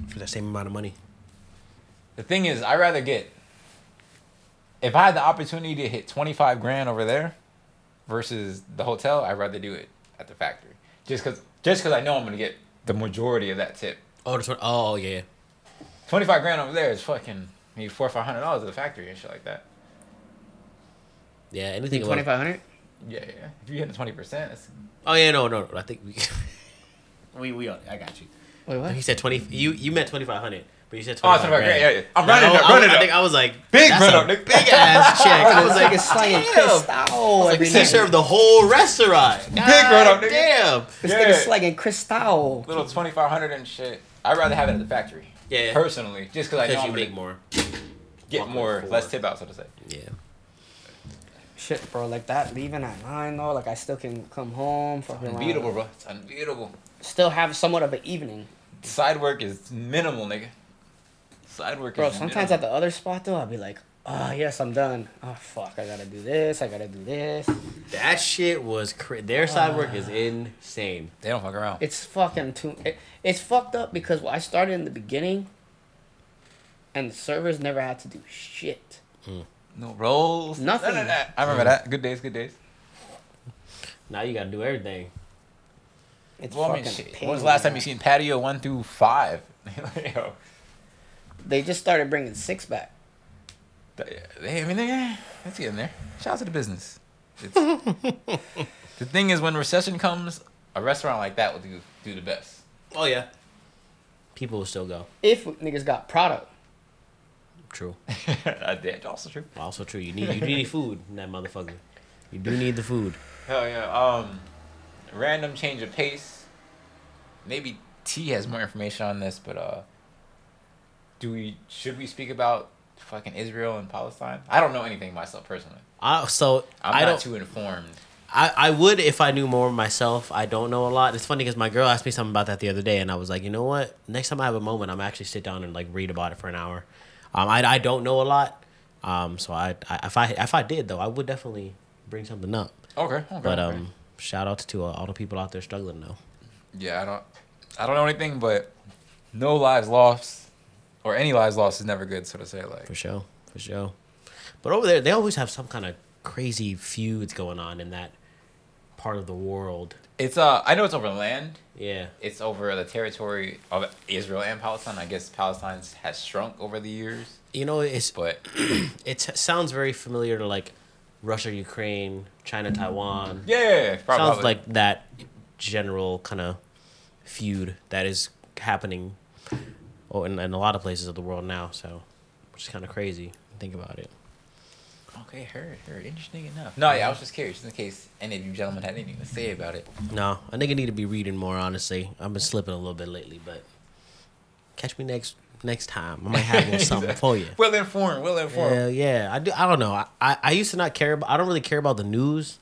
For the same amount of money. The thing is, I rather get. If I had the opportunity to hit twenty five grand over there, versus the hotel, I'd rather do it at the factory. Just cause, just cause I know I'm gonna get the majority of that tip. Oh, the twen- oh yeah. Twenty five grand over there is fucking maybe four or five hundred dollars at the factory and shit like that. Yeah, anything Twenty above. five hundred. Yeah, yeah. If you hit the twenty percent, Oh yeah, no, no, no. I think we. we we. I got you. Wait, what? He said twenty. You you meant twenty five hundred, but you said Oh, twenty five 25 grand. grand, yeah, yeah. I'm running I, it up, running it I up. think I was like Big that's run a up, nigga. big ass check. I was like, it's slanging damn. Cristal every They night. served the whole restaurant. Big run up, nigga. Damn. This Yeah. nigga's slanging Cristal. little twenty five hundred and shit. I'd rather have it at the factory. Yeah. Personally, just cause I know Because I'm you gonna make more. get walk more less tip out, so to say. Yeah. Shit, bro, like that leaving at nine though, like I still can come home, fucking around. Unbeatable, bro. It's unbeatable. Still have somewhat of an evening, Side work is minimal, nigga. Side work bro. is Sometimes at the other spot though, I'll be like, oh yes, I'm done. Oh fuck, I gotta do this. I gotta do this. That shit was cra- their side work is ah. insane. they don't fuck around. It's fucking too. It, it's fucked up because I started in the beginning, and the servers never had to do shit. Hmm. No rolls. Nothing. None of that. I remember that. Good days, good days. Now you gotta do everything. It's Well, I mean, fucking shit. pain When was the last time you seen patio one through five? Yo, They just started bringing six back. they, I mean, they, it's getting there. Shout out to the business. It's, the thing is, when recession comes, a restaurant like that will do do the best. Oh yeah. People will still go. If niggas got product, True. That's also true. Also true. You need you need food in that motherfucker. You do need the food. Hell yeah. Um, random change of pace. Maybe T has more information on this, but uh, do we should we speak about fucking Israel and Palestine? I don't know anything myself personally. I, so I'm I not don't. too informed. I, I would if I knew more myself. I don't know a lot. It's funny because my girl asked me something about that the other day, and I was like, you know what? Next time I have a moment, I'm actually sit down and like read about it for an hour. Um, I, I don't know a lot. Um, so I, I if I if I did though, I would definitely bring something up. Okay. Okay. But okay. um, shout out to uh, all the people out there struggling though. yeah, I don't, I don't know anything, but no lives lost. or any lives lost is never good, so to say. Like, For sure, for sure. But over there, they always have some kind of crazy feuds going on in that part of the world. It's uh, I know it's over land. Yeah, It's over the territory of Israel and Palestine. I guess Palestine has shrunk over the years, you know, it's but it sounds very familiar to like Russia, Ukraine, China, Taiwan. yeah, probably. Sounds like that general kind of feud that is happening, oh, in, in a lot of places of the world now. So, which is kind of crazy. Think about it. Okay, heard, heard. Interesting enough. No, yeah, I was just curious in case any of you gentlemen had anything to say about it. No, I think I need to be reading more. Honestly, I've been slipping a little bit lately, but catch me next next time. I might have something for you. Well informed, well informed. Yeah, yeah. I do. I don't know. I, I, I used to not care about. I don't really care about the news,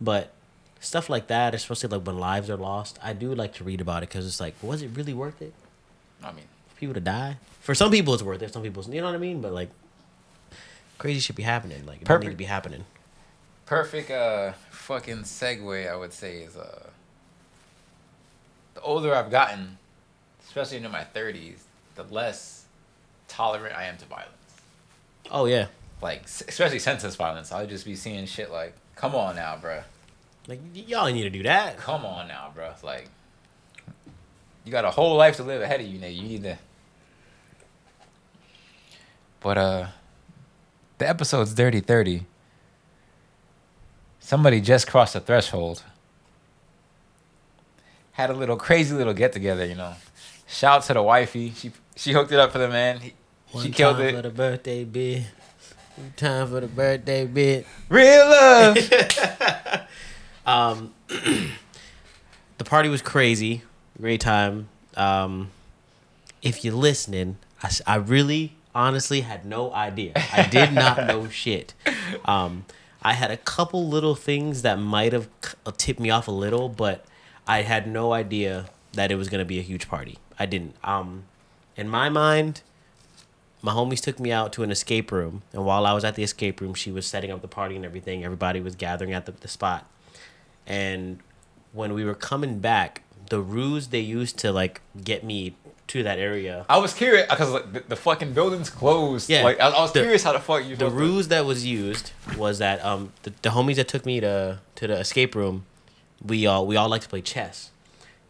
but stuff like that, especially like when lives are lost, I do like to read about it because it's like, was it really worth it I mean, for people to die? For some people, it's worth it. Some people, you know what I mean. But like, crazy should be happening. Like, it don't need to be happening. perfect uh fucking segue I would say is uh the older I've gotten, especially into my thirties, the less tolerant I am to violence. Oh yeah, Like especially senseless violence. I'll just be seeing shit like, come on now, bruh. like y'all need to do that. Come on now, bruh. Like you got a whole life to live ahead of you, nigga. You need to But uh the episode's dirty thirty. Somebody just crossed the threshold. Had a little crazy little get together, you know. Shout to the wifey. She she hooked it up for the man. He, she One killed time it. for the birthday bit. One time for the birthday bit. Real love. Um, the party was crazy, great time. Um, if you're listening, I, I really, honestly had no idea. I did not know shit. Um, I had a couple little things that might have uh, tipped me off a little, but I had no idea that it was gonna be a huge party. I didn't. Um, in my mind, my homies took me out to an escape room, and while I was at the escape room, she was setting up the party and everything. Everybody was gathering at the, the spot, and when we were coming back, the ruse they used to like get me to that area. I was curious because like, the, the fucking building's closed. Yeah. Like I, I was The- curious how the fuck you The supposed to- ruse that was used was that um the, the homies that took me to to the escape room, we all we all like to play chess,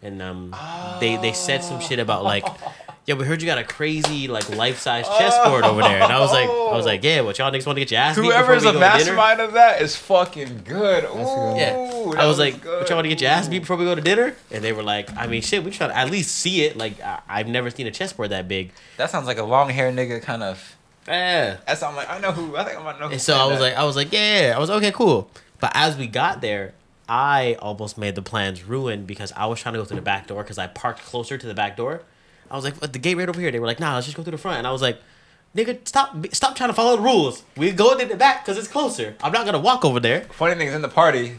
and um they they said some shit about like. Yeah, we heard you got a crazy like life size chessboard over there, and I was like, I was like, yeah, what y'all niggas want to get your ass beat before Whoever's we a go to dinner? mastermind of that is fucking good. Ooh, good. Yeah, that I was like, good. "What y'all want to get your ass beat before we go to dinner?" And they were like, "I mean, shit, we try to at least see it. Like, I- I've never seen a chessboard that big." That sounds like a long hair nigga kind of. Yeah. That's I'm like I know who. I think I might know. Who And so I was that. like, I was like, yeah, I was okay, cool. But as we got there, I almost made the plans ruined because I was trying to go through the back door because I parked closer to the back door. I was like, "But the gate right over here. They were like, nah, let's just go through the front. And I was like, nigga, stop, stop trying to follow the rules. We go to the back because it's closer. I'm not gonna walk over there. funny thing is in the party.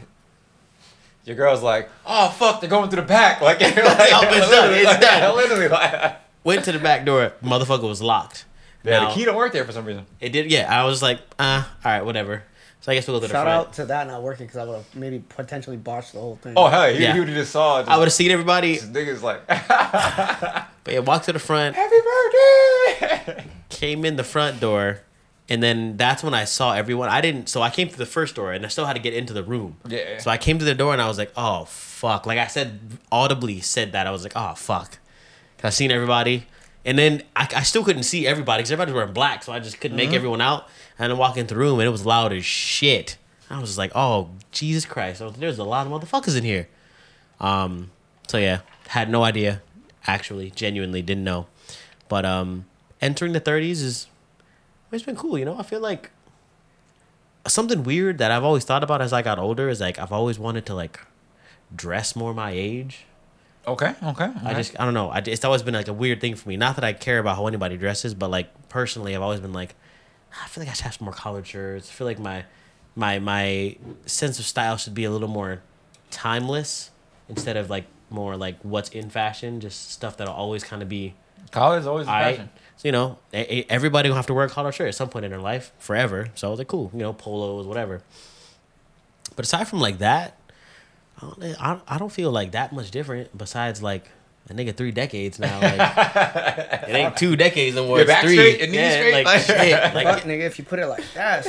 Your girl's like, oh fuck, they're going through the back. Like, like Oh, it's done, it's like, done. Literally, like, Went to the back door. Motherfucker was locked. yeah, Now- the key don't work there for some reason. It did, yeah. I was like, uh, all right, whatever. So I guess we'll go to the Shout front. out to that not working because I would have maybe potentially botched the whole thing. Oh hell, he, Yeah. he would have just saw. Just, I would have seen everybody, This nigga's like, but yeah, walked to the front, happy birthday. came in the front door, and then that's when I saw everyone. I didn't, so I came through the first door, and I still had to get into the room. Yeah. So I came to the door, and I was like, oh fuck! Like I said, audibly said that I was like, oh fuck. 'Cause I seen everybody, and then I, I still couldn't see everybody because everybody was wearing black, so I just couldn't make mm-hmm. everyone out. And then walk into the room, and it was loud as shit. I was just like, oh Jesus Christ! Was, There's a lot of motherfuckers in here. Um. So yeah, had no idea. Actually, genuinely didn't know. But um, entering the 30s is it's been cool. You know, I feel like something weird that I've always thought about as I got older is like I've always wanted to like dress more my age. Okay, okay. I just I don't know. I, it's always been like a weird thing for me. Not that I care about how anybody dresses, but like personally, I've always been like, "Ah, I feel like I should have some more collared shirts. I feel like my my my sense of style should be a little more timeless instead of like more like what's in fashion. Just stuff that'll always kind of be college always a I, fashion. so, you know, e- e- everybody gonna have to wear a collared shirt at some point in their life forever. So I was like, cool, you know, polos, whatever. But aside from like that, I don't, I, I don't feel like that much different. Besides, like, a nigga three decades now. Like, it ain't two decades no more. Your It's back three. straight, yeah, straight, like, like- shit. Fuck, nigga, if you put it like that.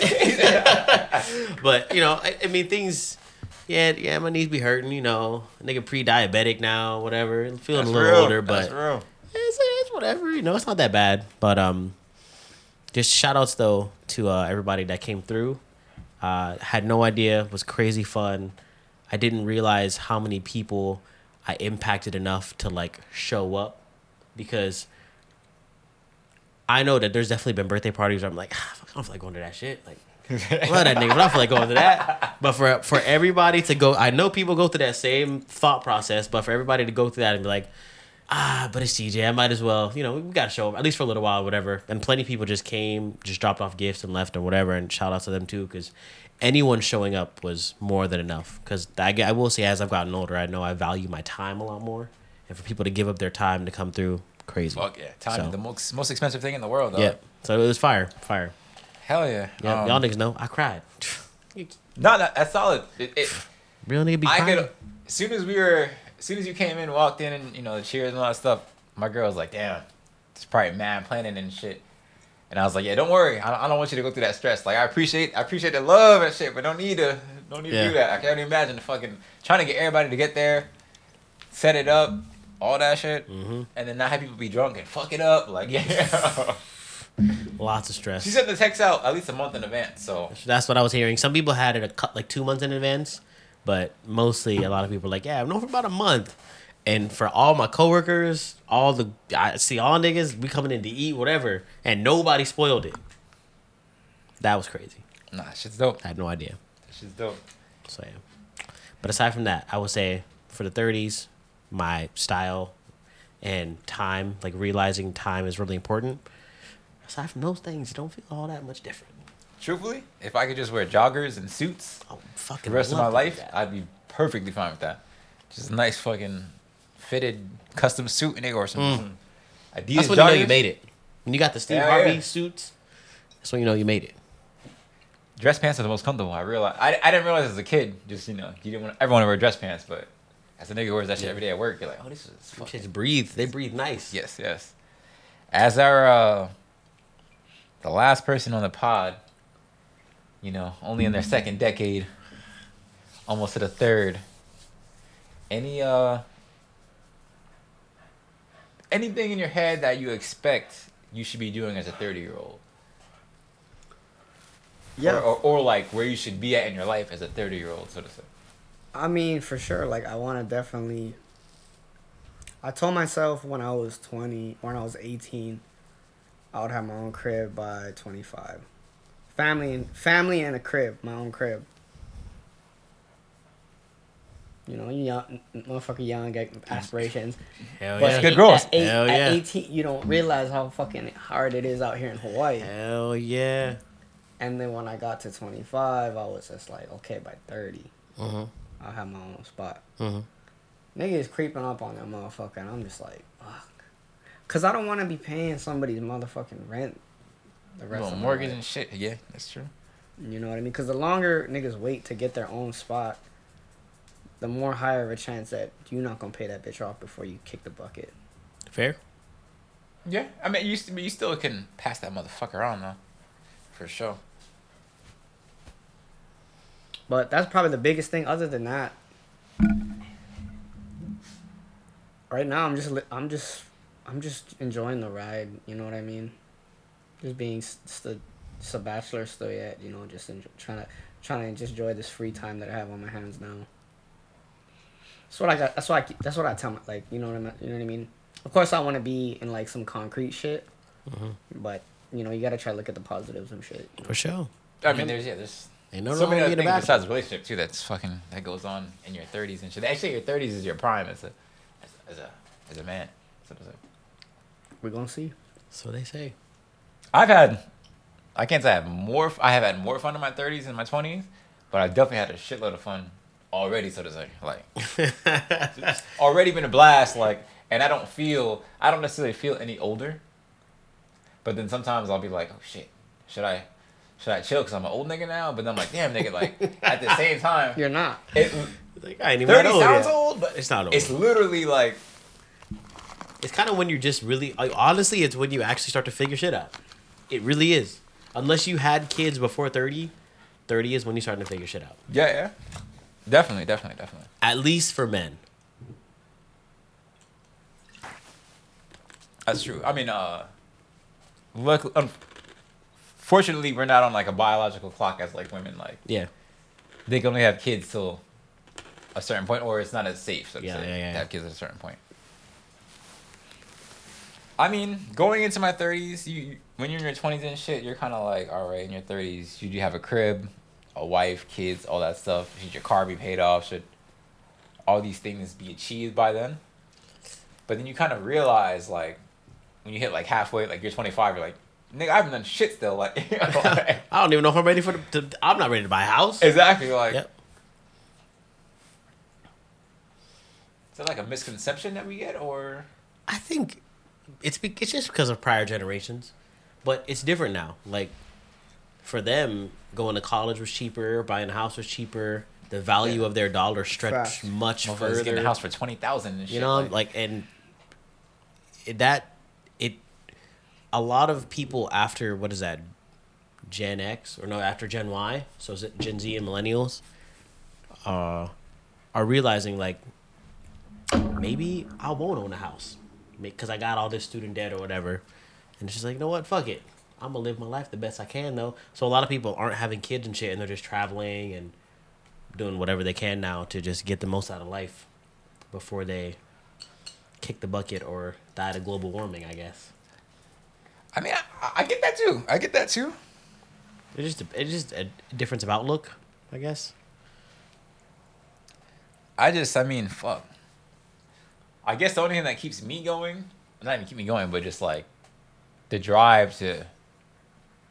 but you know, I, I mean, things. Yeah, yeah, my knees be hurting. You know, nigga pre-diabetic now, whatever. Feeling a little older, but That's real. it's, it's whatever. You know, it's not that bad. But um, just shout outs though to uh, everybody that came through. Uh, had no idea. Was crazy fun. I didn't realize how many people I impacted enough to like show up because I know that there's definitely been birthday parties where I'm like, ah, I don't feel like going to that shit. Like, love that nigga, but I don't feel like going to that. But for for everybody to go, I know people go through that same thought process, but for everybody to go through that and be like, ah, but it's TJ, I might as well, you know, we got to show up at least for a little while, whatever. And plenty of people just came, just dropped off gifts and left or whatever. And shout out to them too, because anyone showing up was more than enough. Because I, I will say, as I've gotten older, I know I value my time a lot more. And for people to give up their time to come through, crazy. Fuck yeah. Time So- the most most expensive thing in the world, though. Yeah. So it was fire, fire. Hell yeah. Yeah, Um, y'all niggas know I cried. No, no, that's solid. It, it, Real nigga be I crying. could. As soon as we were, as soon as you came in, walked in, and you know the cheers and all that stuff, my girl was like, "Damn, it's probably mad planning and shit." And I was like, "Yeah, don't worry. I don't, I don't want you to go through that stress. Like, I appreciate, I appreciate the love and shit, but don't need to, don't need Yeah. to do that. I can't even imagine the fucking trying to get everybody to get there, set it up, all that shit, Mhm. and then not have people be drunk and fuck it up. Like, yeah. Lots of stress. she sent the text out at least a month in advance, so That's what I was hearing. Some people had it a cut like two months in advance, but mostly a lot of people were like, "Yeah, I've known for about a month." And for all my coworkers, all the I see all niggas, we coming in to eat whatever, and nobody spoiled it. That was crazy. nah, shit's dope. I had no idea. Shit's dope. So yeah. But aside from that, I would say for the 30s, my style and time, like realizing time is really important. Aside from those things, don't feel all that much different. Truthfully, if I could just wear joggers and suits Oh, the rest of my life, that. I'd be perfectly fine with that. Just a nice fucking fitted custom suit nigga or some, some Adidas Mm. That's when you know you made it. When you got the Steve Yeah, Harvey yeah. suits, that's when you know you made it. Dress pants are the most comfortable. I realized. I, I didn't realize as a kid. Just you know, you didn't want everyone to wear dress pants, but as a nigga wears that shit Yeah. every day at work, you're like, oh, this is fucking. shits breathe. They breathe nice. Yes, yes. As our uh, the last person on the pod, you know, only in their second decade, almost to the third. Any uh anything in your head that you expect you should be doing as a 30 year old? yeah. Or, or, or like where you should be at in your life as a 30 year old, so to say. I mean, for sure. Like, I want to definitely. I told myself when I was 20, when I was 18, I would have my own crib by 25. Family and family and a crib, my own crib. You know, you young, motherfucker, young, get aspirations. Hell But yeah. good growth. At, eight, Hell at yeah. 18, you don't realize how fucking hard it is out here in Hawaii. Hell yeah. And then when I got to 25, I was just like, okay, by 30, Mm-hmm. I'll have my own spot. Mm-hmm. Niggas creeping up on that motherfucker, and I'm just like, fuck. Cause I don't want to be paying somebody's motherfucking rent. The rest Little of my mortgage life. and shit. Yeah, that's true. You know what I mean? Cause the longer niggas wait to get their own spot, the more higher of a chance that you're not gonna pay that bitch off before you kick the bucket. Fair. Yeah, I mean, you, st- you still can pass that motherfucker on though, for sure. But that's probably the biggest thing. Other than that, right now I'm just I'm just I'm just enjoying the ride. You know what I mean? Just being s- st- just a bachelor still yet. You know, just enjoy, trying to trying to just enjoy this free time that I have on my hands now. That's what I got. That's what I. keep- That's what I tell my like. You know what I mean? You know what I mean? Of course, I want to be in like some concrete shit, mm-hmm. but you know, you gotta try to look at the positives and shit. For sure. I mean, there's yeah, there's Ain't no so wrong many other being a things bachelor. besides relationship too. That's fucking that goes on in your 30s and shit. Actually, your 30s is your prime as a as, as a as a man. So to say. We're gonna see. So they say. I've had, I can't say I have more. I have had more fun in my 30s than my 20s, but I've definitely had a shitload of fun already. So to say, like it's already been a blast. Like, and I don't feel, I don't necessarily feel any older. But then sometimes I'll be like, oh shit, should I, should I chill because I'm an old nigga now? But then I'm like, damn nigga, like at the same time, You're not. it, Like, I ain't even 30 old sounds yet. old, but It's not old. It's literally like It's kind of when you're just really like, honestly, it's when you actually start to figure shit out. It really is. Unless you had kids before 30, 30 is when you're starting to figure shit out. Yeah, yeah. Definitely, definitely, definitely. At least for men. That's true. I mean, uh, look, unfortunately, we're not on like a biological clock as like women. Like Yeah. they can only have kids till a certain point, or it's not as safe. So to Yeah, say, yeah, yeah, to have kids at a certain point. I mean, going into my thirties, you when you're in your twenties and shit, you're kind of like, all right, in your thirties, should you have a crib, a wife, kids, all that stuff? Should your car be paid off? Should all these things be achieved by then? But then you kind of realize, like, when you hit like halfway, like you're 25, you're like, nigga, I haven't done shit still. Like, you know, like- I don't even know if I'm ready for the. To, I'm not ready to buy a house. exactly. Like, Yep. is that like a misconception that we get, or I think it's be, it's just because of prior generations, but it's different now. Like for them, going to college was cheaper, buying a house was cheaper. The value Yeah. of their dollar stretched Facts. much motherfuckers further. getting a house for twenty thousand and shit? you know, like, and it, that it a lot of people after what is that Gen X or no after Gen Y, so is it Gen Z and millennials, uh, are realizing like maybe I won't own a house because I got all this student debt or whatever, and it's just like you know what, fuck it, I'm gonna live my life the best I can though. So a lot of people aren't having kids and shit, and they're just traveling and doing whatever they can now to just get the most out of life before they kick the bucket or die to global warming. I guess I mean, I, I get that too. I get that too. it's just it's just a difference of outlook. I guess. I just, I mean, fuck. I guess the only thing that keeps me going, not even keep me going, but just like the drive to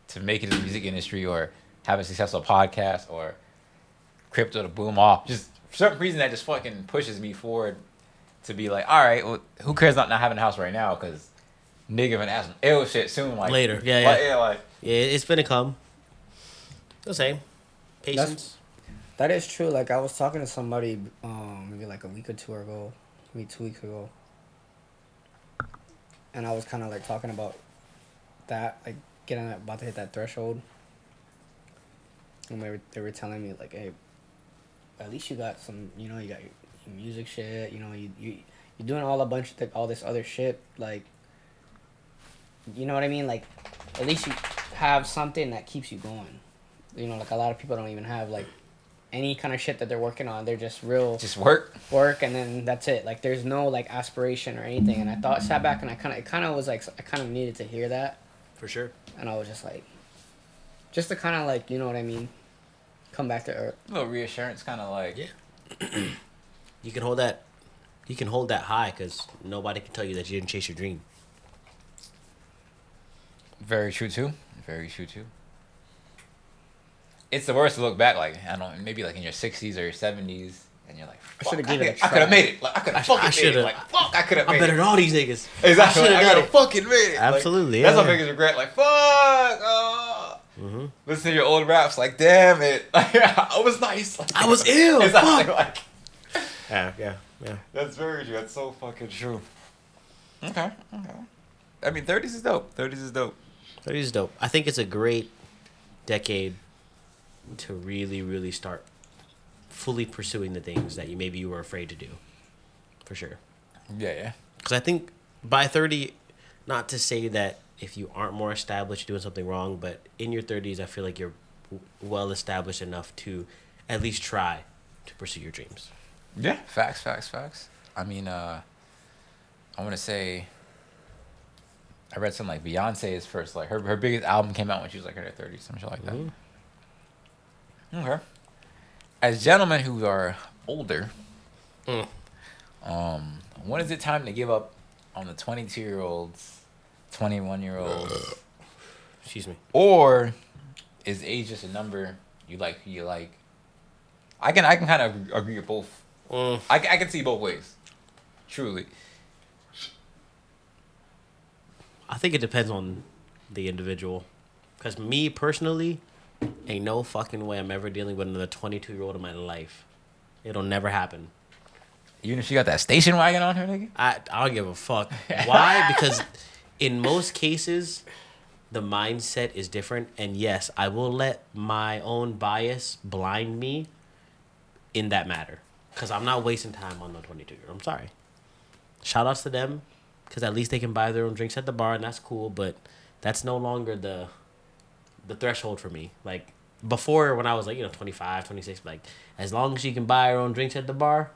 to make it in the music industry or have a successful podcast or crypto to boom off. Just for some reason that just fucking pushes me forward to be like, all right, well, who cares about not having a house right now? Because nigga gonna ask some ill shit soon. Like Later. Yeah, like, yeah. yeah, like Yeah, it's gonna come. The same. Patience. That is true. Like I was talking to somebody, um, maybe like a week or two ago, maybe two weeks ago, and I was kind of like talking about that, like getting about to hit that threshold. And they were they were telling me like, hey, at least you got some, you know, you got your, your music shit, you know, you you you're doing all a bunch of th- all this other shit, like, you know what I mean? Like, at least you have something that keeps you going. You know, like a lot of people don't even have like any kind of shit that they're working on. They're just real just work. work, and then that's it. Like there's no like aspiration or anything. And I thought sat back and I kind of it kind of was like I kind of needed to hear that, For sure. And I was just like, just to kind of like you know what I mean, come back to earth. A little reassurance, kind of like Yeah. You can hold that. You can hold that high because nobody can tell you that you didn't chase your dream. Very true too. Very true too. It's the worst to look back like I don't maybe like in your sixties or your seventies and you're like I shoulda fuck, I, it a could- I could have made it. Like, I could have fucking I made it. shoulda- Like fuck, I could have I'm better than all these niggas. Exactly. I shoulda I done could have fucking made it. Like, Absolutely, That's my yeah. biggest regret. Like fuck. Oh. Mm-hmm. Listen to your old raps. Like damn it. Like I was nice. Like, I was ill, Exactly. fuck. Like Yeah, yeah, yeah. that's very true. That's so fucking true. Okay. Okay. I mean, thirties is dope. Thirties is dope. Thirties is dope. I think it's a great decade to really, really start fully pursuing the things that you maybe you were afraid to do. For sure. Yeah. Yeah. Because I think by 30, not to say that if you aren't more established, you're doing something wrong, but in your 30s, I feel like you're well established enough to at least try to pursue your dreams. Yeah, facts, facts, facts. I mean, uh, I want to say, I read something like Beyonce's first, like her her biggest album came out when she was like in her thirties, some shit like that. Mhm. Okay. As gentlemen who are older, Mm. um, when is it time to give up on the twenty two year olds, twenty one year olds, Excuse me. or is age just a number? You like who you like. I can I can kind of agree with both Mm. I, I can see both ways. Truly. I think it depends on the individual. Because me personally, ain't no fucking way I'm ever dealing with another 22 year old in my life. It'll never happen. Even if she got that station wagon on her, nigga. I I don't give a fuck. Why? Because in most cases, the mindset is different, and yes, I will let my own bias blind me in that matter. Because I'm not wasting time on the 22 year. Old. I'm sorry. Shout outs to them, because at least they can buy their own drinks at the bar, and that's cool. But that's no longer the the threshold for me. Like before, when I was like you know 25, 26, like as long as she can buy her own drinks at the bar,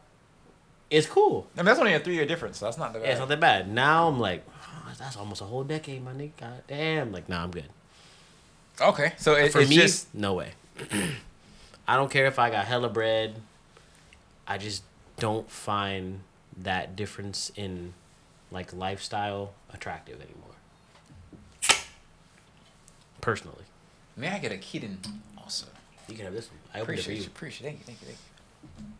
it's cool. I mean, that's only a three year difference, so that's not the Yeah, it's not that bad. Now I'm like, oh, that's almost a whole decade, my nigga. God damn. Like, nah, I'm good. Okay, so it, For it's me, just no way. I don't care if I got hella bread. I just don't find that difference in like lifestyle attractive anymore. Personally, may I get a Keaton also? you can have this one. I opened it for Appreciate you. you, appreciate. Thank you, thank you, thank you.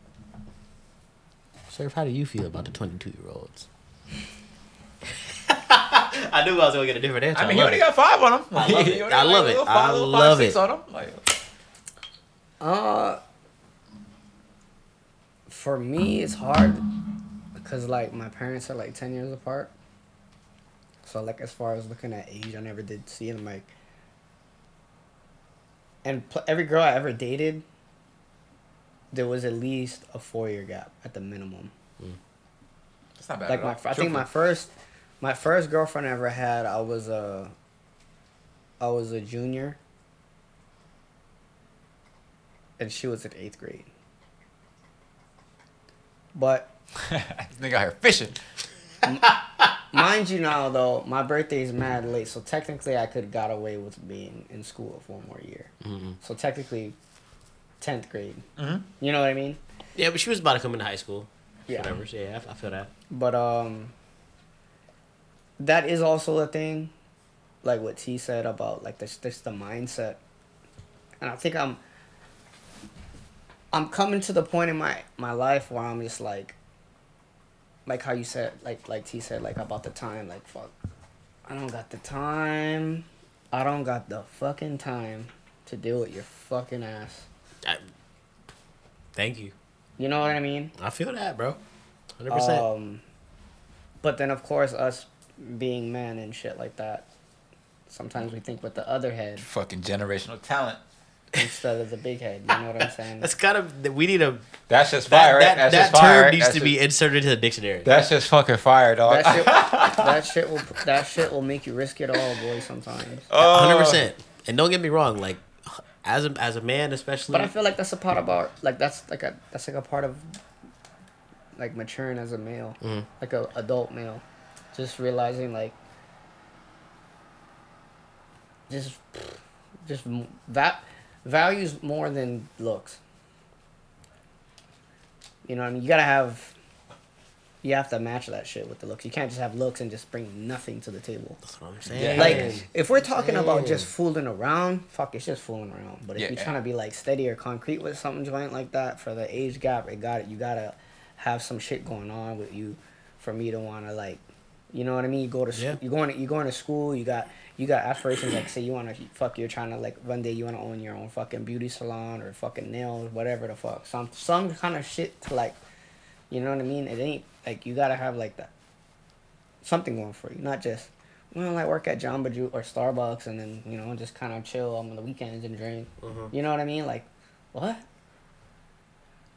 Sir, how do you feel about the 22 year olds? I knew I was gonna get a different answer. I mean, he love only it. got five on him. I love it. I love it. I love it. On him. Like, Uh, for me, it's hard because like my parents are like ten years apart. So like as far as looking at age, I never did see them like. And pl- every girl I ever dated, there was at least a four year gap at the minimum. Hmm. that's not bad. like at my, all. fir- I think my first, my first girlfriend I ever had, I was a. I was a junior. And she was in eighth grade. But this nigga out here fishing. Mind you now though, my birthday is mad late, so technically I could have got away with being in school for one more year. Mhm. So technically, tenth grade. Mhm. You know what I mean? Yeah, but she was about to come into high school. Yeah. Whatever. So yeah, I, I feel that. But um that is also a thing like what T said about like this this the mindset. And I think I'm I'm coming to the point in my my life where I'm just like like how you said like like T said like about the time like fuck I don't got the time. I don't got the fucking time to deal with your fucking ass. I, thank you. You know what I mean? I feel that, bro. Hundred percent. Um, but then, of course, us being men and shit like that, sometimes we think with the other head Fucking generational talent. Instead of the big head. You know what I'm saying? That's kind of we need a That's just that fire, right? that, That's that just fire. term right? needs That's to be inserted into the dictionary. That's just fucking fire, dog. that shit, that shit will that shit will make you risk it all, boy. Sometimes. Oh. Hundred percent. And don't get me wrong, like as a as a man, especially. But I feel like that's a part about like that's like a that's like a part of like maturing as a male, Mhm. like a adult male, just realizing like just just that values more than looks. You know what I mean? You gotta have. You have to match that shit with the looks. You can't just have looks and just bring nothing to the table. That's what I'm saying. Like, if we're talking about just fooling around, fuck, it's just fooling around. But if Yeah. you're trying to be like steady or concrete with something joint like that for the age gap, it got it. You gotta have some shit going on with you for me to want to like, you know what I mean? You go to Yeah. you going to, you going to school. You got you got aspirations like say you want to fuck. You're trying to like one day you want to own your own fucking beauty salon or fucking nails, whatever the fuck. Some some kind of shit to like, you know what I mean? It ain't like you gotta have like that something going for you, not just well, like work at Jamba Juice or Starbucks and then you know just kind of chill on the weekends and drink. Mhm. You know what I mean? Like, what?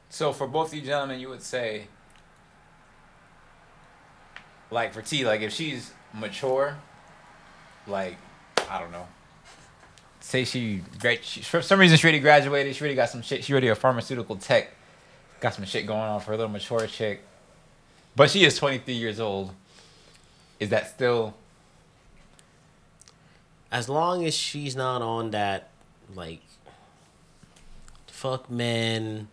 So for both of you gentlemen, you would say, like for T, like if she's mature, like I don't know, say she great, she, for some reason she already graduated, she already got some shit, she already a pharmaceutical tech, got some shit going on for a little mature chick, but she is 23 years old. Is that still? as long as she's not on that like fuck men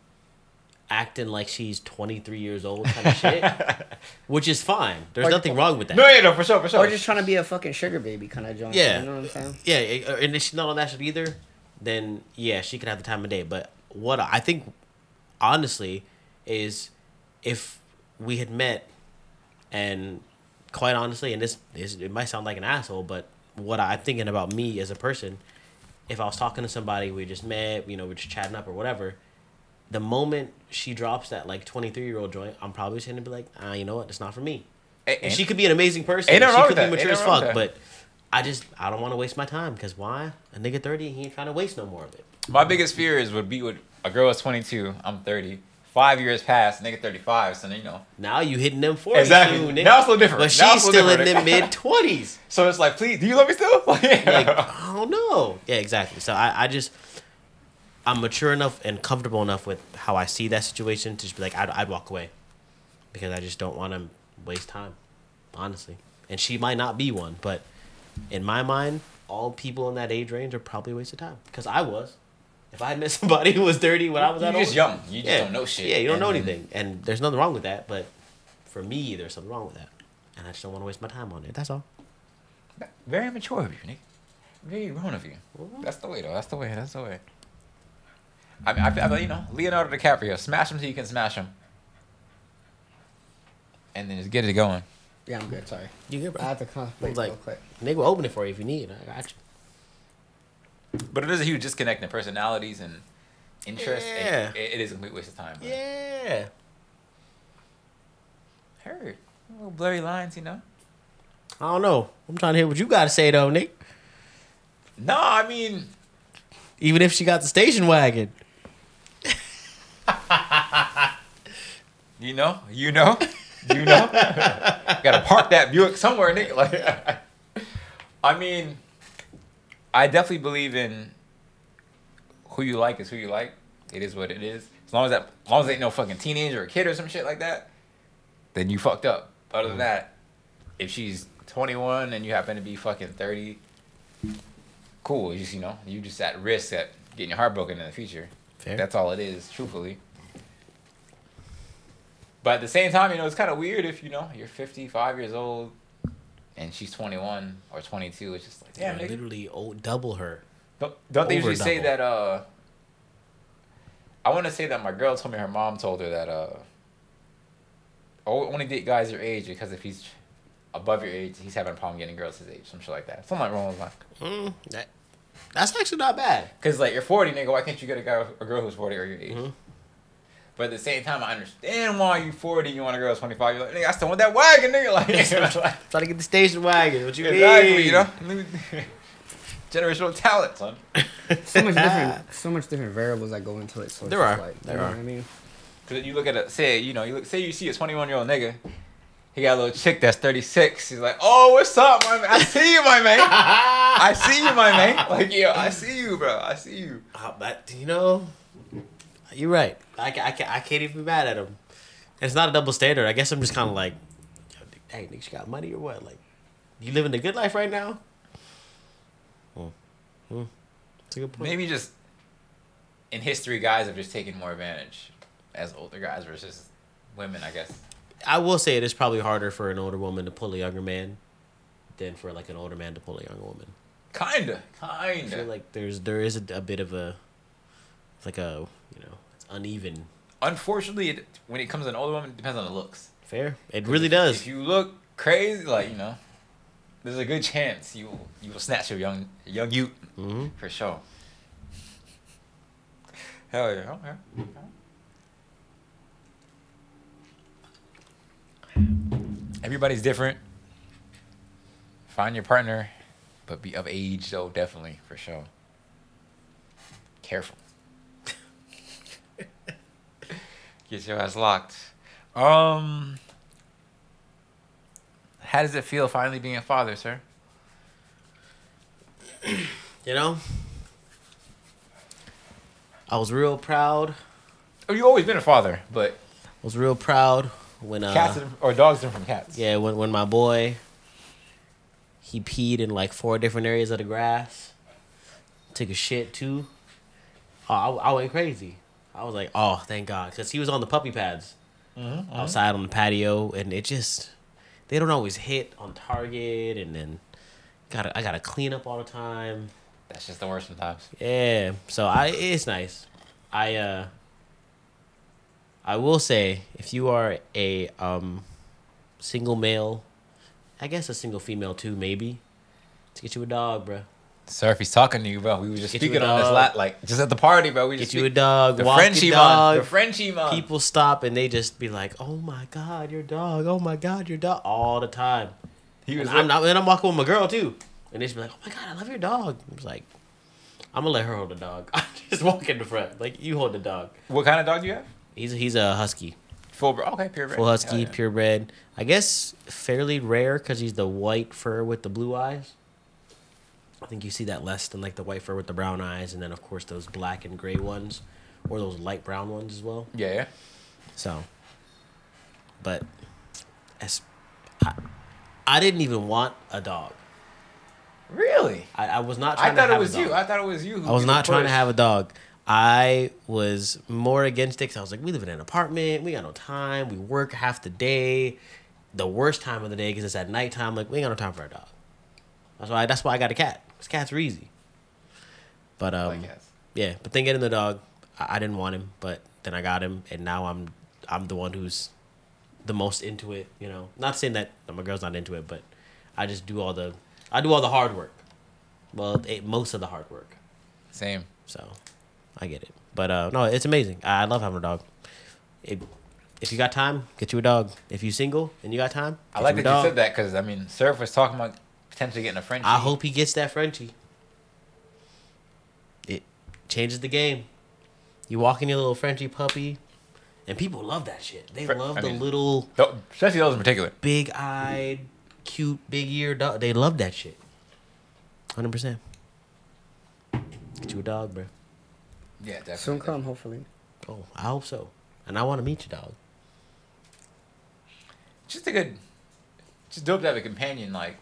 acting like she's 23 years old kind of shit which is fine there's Or- nothing wrong with that No, yeah, no, for sure, for sure. Or just trying to be a fucking sugar baby kind of joint. Yeah. You know what I'm saying? yeah uh, and if she's not on that shit either then yeah she can have the time of day but what i think honestly is if we had met and quite honestly and this, this it might sound like an asshole but what i'm thinking about me as a person if i was talking to somebody we just met you know we're just chatting up or whatever the moment she drops that like 23 year old joint, I'm probably just gonna be like, ah, you know what? It's not for me. A- And she could be an amazing person. Ain't she could be that. mature Ain't as fuck. But I just I don't want to waste my time because why? A nigga 30, he ain't trying to waste no more of it. My biggest fear is would be with a girl is 22, I'm 30. Five years past, nigga 35, so then, you know. Now you hitting them 40 Exactly. soon, nigga. Now it's a little different. But Now she's still in the mid 20s. So it's like, please, do you love me still? like I don't know. Yeah, exactly. So I, I just I'm mature enough and comfortable enough with how I see that situation to just be like I'd, I'd walk away because I just don't want to waste time, honestly. And she might not be one, but in my mind, all people in that age range are probably a waste of time because I was. If I had met somebody who was 30 when I was You're that just old, young. You just yeah, don't know shit. Yeah, you don't know And- anything, and there's nothing wrong with that. But for me, there's something wrong with that, and I just don't want to waste my time on it. That's all. Very mature of you, nigga. Very grown of you. That's the way, though. That's the way. That's the way. I mean, I, I, you know, Leonardo DiCaprio, smash him till you can smash him, and then just get it going. Yeah, I'm good. Sorry. You good, I have to contemplate Like- real quick. Nigga will open it for you if you need. I got you. But it is a huge disconnect in personalities and interests. and Yeah. it- it is a complete waste of time. but- Yeah. Heard. Little blurry lines, you know. I don't know. I'm trying to hear what you got to say though, Nick. No, I mean, Even if she got the station wagon. you know, you know, you know. Gotta park that Buick somewhere, nigga. Like, I mean, I definitely believe in who you like is who you like. It is what it is. As long as that, as long as they ain't no fucking teenager or kid or some shit like that, then you fucked up. Other than mm-hmm. that, if she's 21 and you happen to be fucking 30, cool. You just you know, you just at risk at getting your heart broken in the future. Fair. That's all it is, truthfully. But at the same time, you know, it's kind of weird if you know you're 55 years old and she's 21 or 22. It's just like, damn, You're literally old, double her. Don't, don't they usually say that? Uh, I want to say that my girl told me her mom told her that uh, oh, only date guys your age because if he's above your age, he's having a problem getting girls his age, some shit like that. Something like wrong with like. Mm, that, that's actually not bad. Cause like you're 40, nigga. Why can't you get a guy, a girl who's 40 or your age? Mhm. But at the same time, I understand why you 40, you want a girl who's 25. You're like, nigga, I still want that wagon, nigga. Like, try to get the station wagon. What you exactly, mean? you know. Generational talent, son. So much different, so much different variables that go into it. So it's There are. Like, There you know are. What I mean, Cause you look at a say, you know, you look say you see a 21 year old nigga, he got a little chick that's 36. He's like, oh, what's up, my man? I see you, my man. I see you, my man. Like, yo, I see you, bro. I see you. Uh, but you know, you're right. I, I, I can't even be mad at him. It's not a double standard. I guess I'm just kind of like, hey, nigga, you got money or what? Like, you living the good life right now? Hmm. Hmm. That's a good point. Maybe just in history, guys have just taken more advantage as older guys versus women, I guess. I will say it is probably harder for an older woman to pull a younger man than for like an older man to pull a younger woman. Kinda, I feel kinda. like there's there is a, a bit of a like a you know uneven. Unfortunately, it, when it comes to an older woman, it depends on the looks. Fair. It really does. If you look crazy, like you know, there's a good chance you will, you will snatch your young young youth hmm for sure. Hell yeah! Okay. Everybody's different. Find your partner, but be of age though, definitely for sure. Careful. Get your ass locked. Um. How does it feel finally being a father, sir? You know, I was real proud. Oh, you always been a father, but I was real proud when uh cats are- or dogs are from cats. yeah when when my boy he peed in like four different areas of the grass. Took a shit too. Oh, I, I went crazy. I was like, oh, thank God, because he was on the puppy pads Mm-hmm, outside on the patio, and it just they don't always hit on target, and then gotta I gotta clean up all the time. That's just the worst sometimes. Yeah, so I it's nice. I uh I will say if you are a um single male, I guess a single female too maybe, to get you a dog, bruh. Sir, if he's talking to you, bro, we were just Get speaking on this dog. lot, like just at the party, bro. We just Get you a dog. The walk Frenchie your dog. the Frenchie man. People stop and they just be like, "Oh my god, your dog! Oh my god, your dog!" All the time. he was And I'm not. And I'm walking with my girl too, and they just be like, "Oh my god, I love your dog." I was like, "I'm gonna let her hold the dog. I just walk in the front, like you hold the dog." What kind of dog do you have? He's he's a husky, Full, bro. Okay, purebred. full husky, Hell yeah. purebred. I guess fairly rare because he's the white fur with the blue eyes. I think you see that less than like the white fur with the brown eyes, and then of course those black and gray ones, or those light brown ones as well. Yeah, yeah. So, but as I, I didn't even want a dog. Really? I, I was not. Trying I thought to it was you. I thought it was you. who I was not trying to have a dog. I was more against it because I was like, we live in an apartment. We got no time. We work half the day. The worst time of the day because it's at nighttime. Like we ain't got no time for a dog. That's why. That's why I got a cat. Cats are easy. But um, yeah. But then getting the dog, I, I didn't want him. But then I got him, and now I'm I'm the one who's the most into it. You know, not saying that my girl's not into it, but I just do all the I do all the hard work. Well, it, most of the hard work. Same. So I get it. But uh, no, it's amazing. I I love having a dog. It, if you got time, get you a dog. If you single and you got time, I like that you said that because I mean, Serff was talking about potentially getting a Frenchie. I hope he gets that Frenchie. It changes the game. You walk in your little Frenchie puppy, and people love that shit. They Fr- love I the mean- little Tho- especially those in particular. big eyed, cute, big ear dog. They love that shit. Hundred percent. Get you a dog, bro. Yeah, definitely. Soon come, hopefully. Oh, I hope so. And I want to meet your dog. Just a good, just dope to have a companion. Like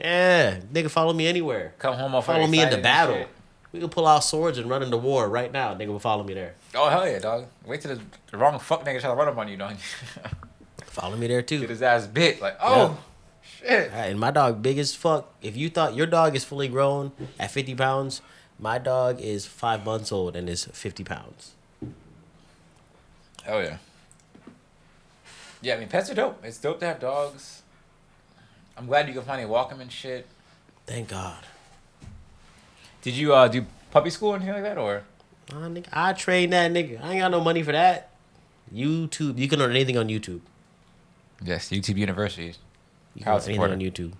Yeah, nigga, follow me anywhere. come home off. Follow me in the battle. We can pull out swords and run into war right now. Nigga will follow me there. Oh hell yeah, dog! Wait till the, wrong fuck nigga try to run up on you, dog. Follow me there too. Get his ass bit. Like oh shit. Alright, and my dog big as fuck. If you thought your dog is fully grown at 50 pounds, my dog is five months old and is 50 pounds. Hell yeah. Yeah, I mean pets are dope. It's dope to have dogs. I'm glad you can finally walk them and shit. Thank God. Did you uh do puppy school or anything like that or? Nah, nigga, I train that nigga. I ain't got no money for that. YouTube. You can learn anything on YouTube. Yes, YouTube universities. You can How learn anything on. YouTube.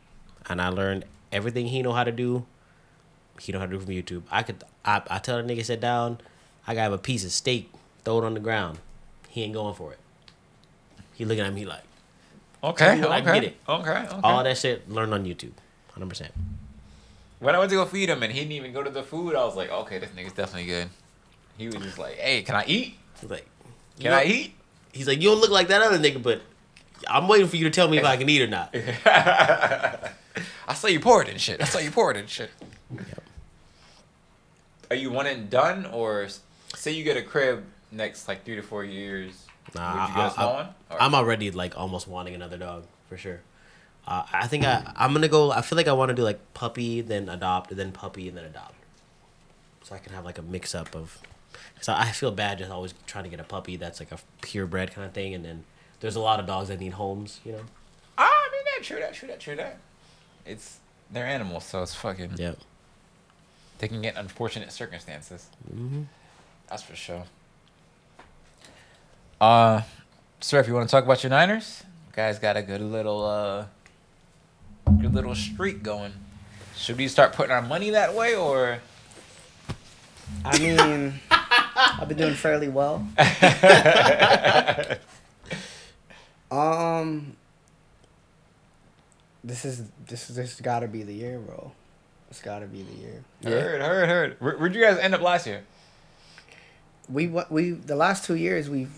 And I learned everything he know how to do. He know how to do from YouTube. I could I, I tell the nigga sit down, I got him a piece of steak, throw it on the ground. He ain't going for it. He looking at me like Okay, what I okay, get it. okay, okay. all that shit learned on YouTube. Hundred percent. When I went to go feed him and he didn't even go to the food, I was like, okay, this nigga's definitely good. He was just like, hey, can I eat? He's like, Can I eat? He's like, you don't look like that other nigga, but I'm waiting for you to tell me if I can eat or not. I saw you pour it and shit. I saw you pour it and shit. Are you one and done, or say you get a crib next like three to four years? Nah, would you get I- I-? Or- I'm already like almost wanting another dog for sure. Uh, I think I I'm gonna go. I feel like I want to do like puppy, then adopt, then puppy, and then adopt. So I can have like a mix up of. Cause I I feel bad just always trying to get a puppy that's like a purebred kind of thing, and then there's a lot of dogs that need homes. You know. Ah, I mean that, true that, true that, true that. It's they're animals, so it's fucking. Yeah. They can get unfortunate circumstances. hmm That's for sure. Uh, sir, if you want to talk about your Niners, guys got a good little uh, good little streak going. Should we start putting our money that way, or I mean, I've been doing fairly well. Um, this is this is this got to be the year, bro. It's got to be the year. heard, heard, heard? Where, where'd you guys end up last year? We wa- we the last two years we've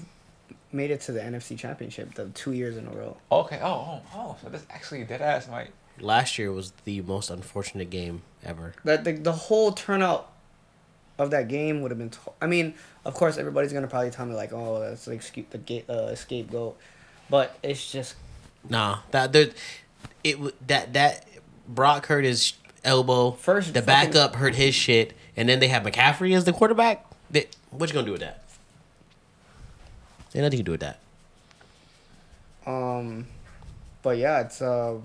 made it to the NFC Championship, the two years in a row. Okay. Oh, oh, oh. So this actually dead ass, Mike. Last year was the most unfortunate game ever. That the, the whole turnout of that game would have been. To- I mean, of course, everybody's gonna probably tell me like, "Oh, that's like scape the ga- uh, scapegoat," but it's just Nah, that there, it w- that that Brock hurt his elbow. First the fucking- backup hurt his shit, and then they have McCaffrey as the quarterback. They, what you gonna do with that? Ain't nothing you can do with that. Um, but yeah, it's uh,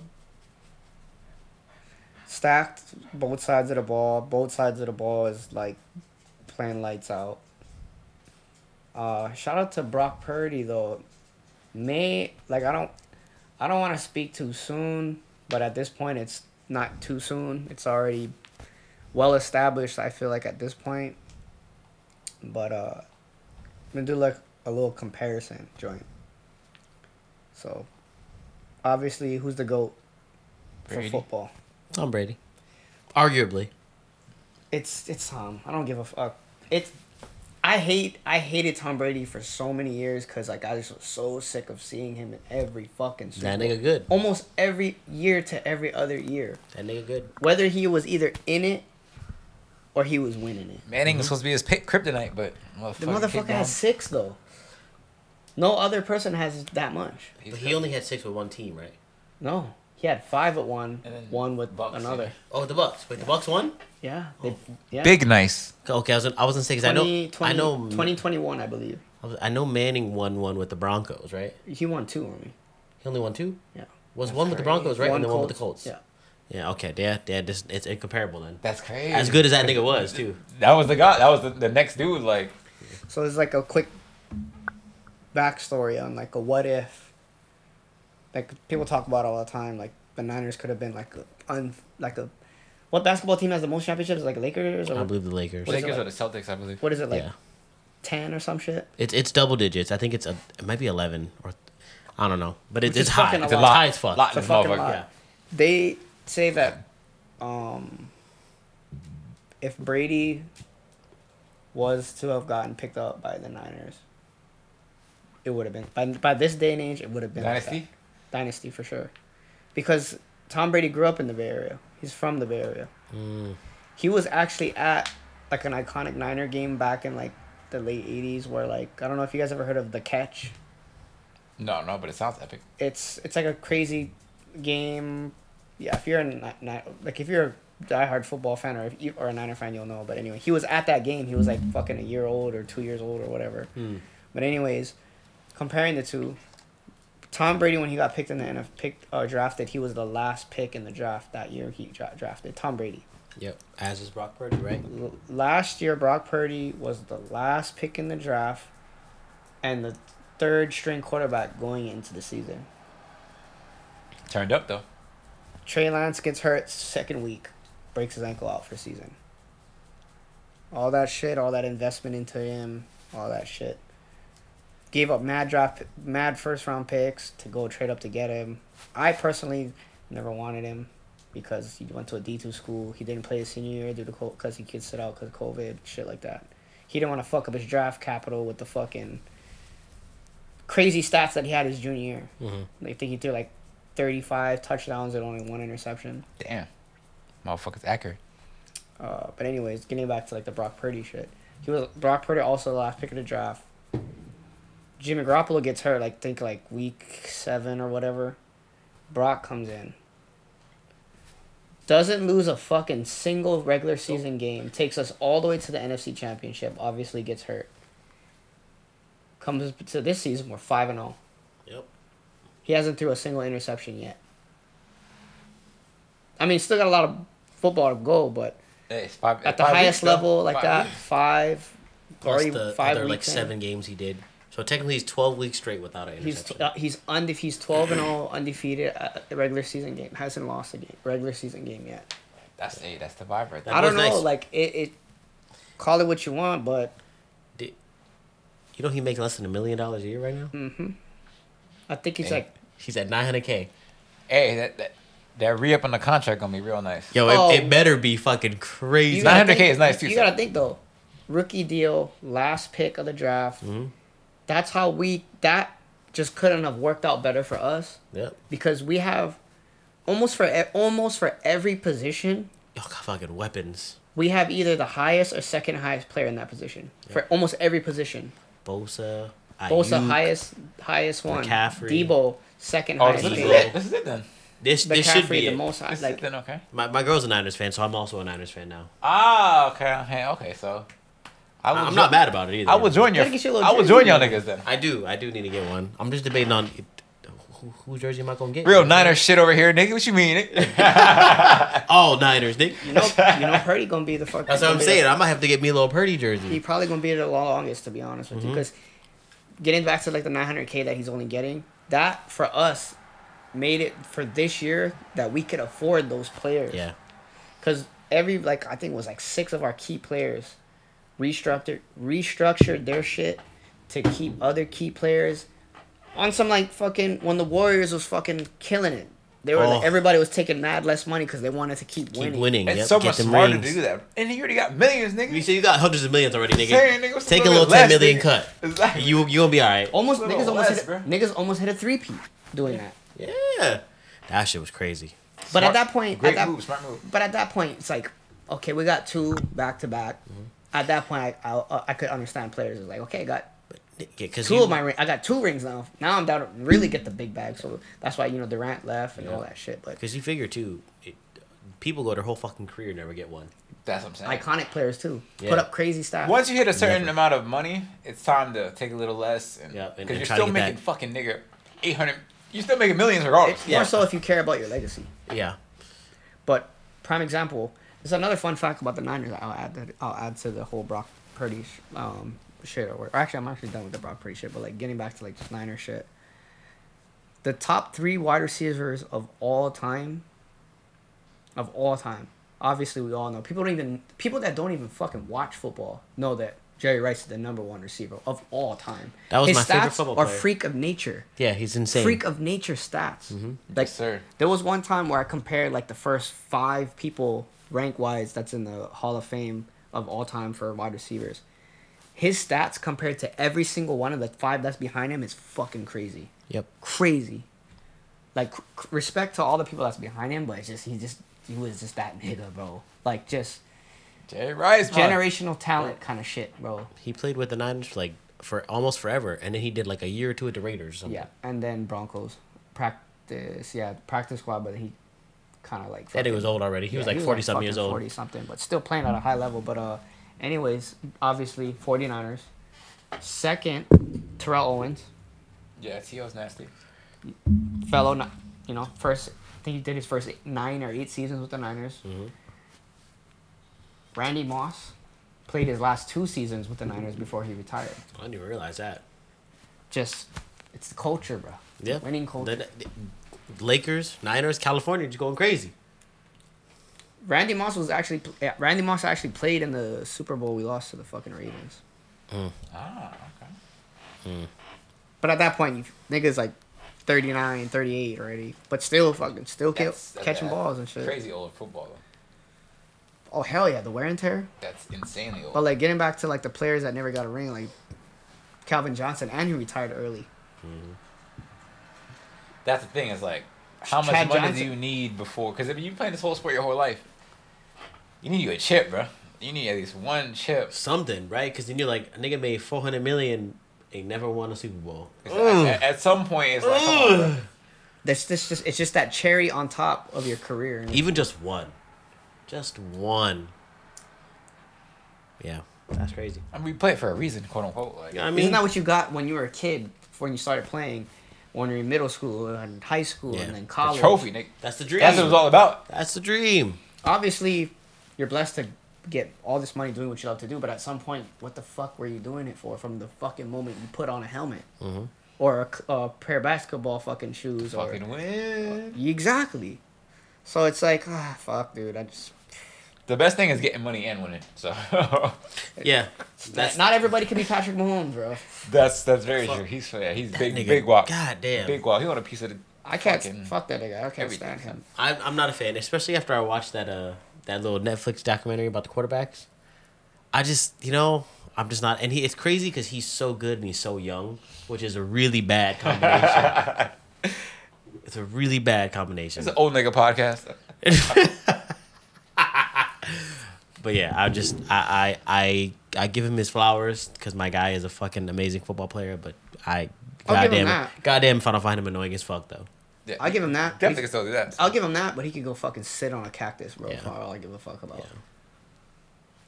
stacked both sides of the ball. Both sides of the ball is like playing lights out. Uh, shout out to Brock Purdy though. May like I don't, I don't want to speak too soon, but at this point it's not too soon. It's already well established. I feel like at this point. But uh, I'm gonna do like a little comparison joint. So, obviously, who's the goat for Brady. football? Tom Brady, arguably. It's it's Tom. I don't give a fuck. It's I hate I hated Tom Brady for so many years because like I just was so sick of seeing him in every fucking Super That nigga good. Almost every year to every other year, That nigga good. whether he was either in it or he was winning it. Manning was supposed to be his pick kryptonite, but The motherfucker, motherfucker has six though. No other person has that much. But he only had six with one team, right? No, he had five at one, And then one with Bucs, another. yeah. Oh, the Bucs. Wait, the Bucs won. Yeah, oh. they, yeah. big nice. Okay, I was I was gonna say because I 20, know 20, I know 2021, I believe. I was- I know Manning won one with the Broncos, right? He won two on me. He only won two. Yeah. Was That's one with the. Broncos, right? One and then one with the Colts. Colts. Yeah. Yeah. Okay. Yeah. Yeah. This it's incomparable then. That's crazy. As good as that nigga was too. That was the guy. That was the, the next dude. Like So it's like a quick backstory on like a what if. Like people talk about all the time, like the Niners could have been like a, un like a, what basketball team has the most championships? Like Lakers or I believe the Lakers. What is it Lakers or like? the Celtics, I believe. what is it like? yeah. Ten or some shit. It's it's double digits. I think it's a it might be eleven or I don't know, but it, Which it's high. fucking a It's lot. high as fuck. Lot It's a fucking lot. Yeah. They say that, um, if Brady was to have gotten picked up by the Niners, it would have been by by this day and age. It would have been like Dynasty. that. dynasty for sure, because Tom Brady grew up in the Bay Area. He's from the Bay Area. Mm. He was actually at like an iconic Niner game back in like the late '80s, where like I don't know if you guys ever heard of the Catch. No, no, but it sounds epic. it's it's like a crazy game. Yeah, if you're a like if you're a diehard football fan or if you or a Niner fan, you'll know. But anyway, he was at that game. He was like fucking a year old or two years old or whatever. Hmm. But anyways, comparing the two, Tom Brady when he got picked in the NFL, picked uh, drafted, he was the last pick in the draft that year. He dra- drafted Tom Brady. Yep. As is Brock Purdy, right? L- last year, Brock Purdy was the last pick in the draft, and the third string quarterback going into the season. Turned up though. Trey Lance gets hurt second week, breaks his ankle out for season. All that shit, all that investment into him, all that shit. Gave up mad draft, mad first round picks to go trade up to get him. I personally never wanted him because he went to a D two school. He didn't play his senior year due to because he could sit out because of COVID, shit like that. He didn't want to fuck up his draft capital with the fucking crazy stats that he had his junior year. Mm-hmm. I think he threw like 35 touchdowns and only one interception. Damn. Motherfucker's accurate. Uh, but anyways, getting back to like the Brock Purdy shit. He was Brock Purdy also the last pick of the draft. Jimmy Garoppolo gets hurt like think like week seven or whatever. Brock comes in. Doesn't lose a fucking single regular season game. Takes us all the way to the NFC Championship. Obviously gets hurt. Comes to this season we're five and zero. Yep. He hasn't threw a single interception yet. I mean, still got a lot of football to go, but Hey, five, at the highest weeks, though. level like Five that, weeks. five, Plus the five other like in. seven games he did. So technically, he's twelve weeks straight without an He's uh, he's unde- he's twelve and all undefeated at the regular season game. Hasn't lost a game regular season game yet. That's hey, that's the vibe right there. I don't know, nice. like it, it. Call it what you want, but Did- you know he makes less than a million dollars a year right now. mm-hmm. I think he's Hey. like He's at nine hundred k. Hey, that that, that re up on the contract gonna be real nice. Yo, Oh. it, it better be fucking crazy. 900K think- is nice, too, You so. gotta think though, rookie deal, last pick of the draft. Mhm. That's how we that just couldn't have worked out better for us Yep. because we have almost for e- almost for every position Yo, got fucking weapons. we have either the highest or second highest player in that position for almost every position. Bosa. Bosa Aiyuk. highest highest one. McCaffrey. Deebo second Oh, highest this is it. This is it then. This this should be the it. most This high, is like it then. Okay. My, my girl's a Niners fan, so I'm also a Niners fan now. Ah, okay, okay, okay. So, I will I'm jo- not mad about it either. I will join your. Gotta get your little I will join y'all niggas then. I do. I do need to get one. I'm just debating on it- who, who jersey am I gonna get? Real Niner shit over here, nigga. What you mean? nigga? All Niners, nigga. You know, you know, Purdy gonna be the fuck. That's what I'm gonna be saying. the- I might have to get me a little Purdy jersey. he probably gonna be the longest, to be honest with you, Mm-hmm. because getting back to like the 900k that he's only getting, that for us made it for this year that we could afford those players. Yeah. Because every like I think it was like six of our key players restructured restructured their shit to keep other key players on some like fucking when the Warriors was fucking killing it. They were Oh. like, everybody was taking mad less money because they wanted to keep, Keep winning. winning. It's yep, so get much them smarter rings. to do that. And you already got millions, nigga. You see, you got hundreds of millions already, nigga. Saying, nigga, Take a little little bit ten less, million nigga? cut. Exactly. You you gonna be all right. Almost Little niggas almost less, hit, bro. niggas almost hit a three peat doing that. Yeah. That shit was crazy. But at that point, great at that, move, smart move. But at that point, it's like, okay, we got two back to back. At that point, I, I uh, I could understand players is like, okay, I got Because two of my ring. I got two rings now. Now I'm down to really get the big bag. So that's why you know Durant left and all that shit. But Because you figure too, it, people go their whole fucking career never get one. That's what I'm saying. iconic players too, Yeah. put up crazy stats. Once you hit a certain Never. amount of money, it's time to take a little less. And, Yep, and- Because you're still making back. fucking nigga 800. You're still making millions regardless. it's Yeah. more so if you care about your legacy. Yeah. But prime example. There's another fun fact about the Niners. that I'll add that I'll add to the whole Brock Purdy sh- um, shit. Or, or actually, I'm actually done with the Brock Purdy shit. But like getting back to like just Niner shit. The top three wide receivers of all time. Of all time, obviously we all know. People don't even people that don't even fucking watch football know that Jerry Rice is the number one receiver of all time. That was His my favorite stats football are player. freak of nature Yeah, he's insane. freak of nature stats. Like, Yes, sir. there was one time where I compared like the first five people rank wise that's in the Hall of Fame of all time for wide receivers. His stats compared to every single one of the five that's behind him is fucking crazy. Yep. Crazy. Like c- respect to all the people that's behind him, but it's just he just he was just that nigga, bro. Like just Jerry Rice, generational talent kind of shit, bro. He played with the Niners like for almost forever, and then he did like a year or two at the Raiders. Or something. Yeah, and then Broncos practice, yeah, practice squad, but he kind of like That nigga was old already. He was like forty something years fucking old. 40 something, but still playing at a high level. But uh, anyways, obviously 49ers. Second, Terrell Owens, Yeah, T.O.'s nasty. fellow, you know, first. I think he did his first eight, nine or eight seasons with the Niners. Mhm. Randy Moss played his last two seasons with the Niners before he retired. I didn't even realize that. Just, it's the culture, bro. Yeah. Winning culture. The, the- Lakers, Niners, California, just going crazy. Randy Moss was actually yeah, Randy Moss actually played in the Super Bowl we lost to the fucking Ravens. Mm. Ah, okay. Mm. But at that point, you niggas like 39, 38 already, but still fucking still kill, That's- that's catching a balls and shit. Crazy old football, though. Oh hell yeah, the wear and tear. That's insanely old. But like getting back to like the players that never got a ring, like Calvin Johnson, and he retired early. Mm-hmm. That's the thing. Is like, how much Chad money Johnson- do you need before? Because if you playing this whole sport your whole life, you need you a chip, bro. You need at least one chip. Something, right? Because then you're like, a nigga made 400 million and never won a Super Bowl. Like, At, at some point, it's like, come on, bro. That's this just it's just that cherry on top of your career. And Even just one. Just one. Yeah, that's crazy. I mean, we play it for a reason, quote unquote. Like, I mean, Isn't that what you got when you were a kid? When you started playing, when you're in middle school and high school Yeah. and then the college. trophy, nigga. that's the dream. That's what it was all about. That's the dream. obviously you're blessed to get all this money doing what you love to do, but at some point, what the fuck were you doing it for? From the fucking moment you put on a helmet Mhm. or a pair of basketball fucking shoes, Fucking win. or exactly. So it's like, ah, fuck, dude. I just The best thing is getting money and winning. So Yeah. That's not everybody can be Patrick Mahomes, bro. that's that's very true. He's yeah, he's that big, nigga, big walk. God damn. Big walk. He want a piece of the. I can't fucking- fuck that nigga. I can't everything. stand him. I'm, I'm not a fan, especially after I watched that uh that little Netflix documentary about the quarterbacks. I just, you know, I'm just not, and he it's crazy because he's so good and he's so young, which is a really bad combination. it's a really bad combination. It's an old nigga podcast. But yeah, I just I I I, I give him his flowers because my guy is a fucking amazing football player. But I I'll give him goddamn that. goddamn if I don't find him annoying as fuck though. Yeah, I'll give him that. Definitely can still do that. I'll give him that, but he could go fucking sit on a cactus, bro. Yeah. For all I give a fuck about. Yeah.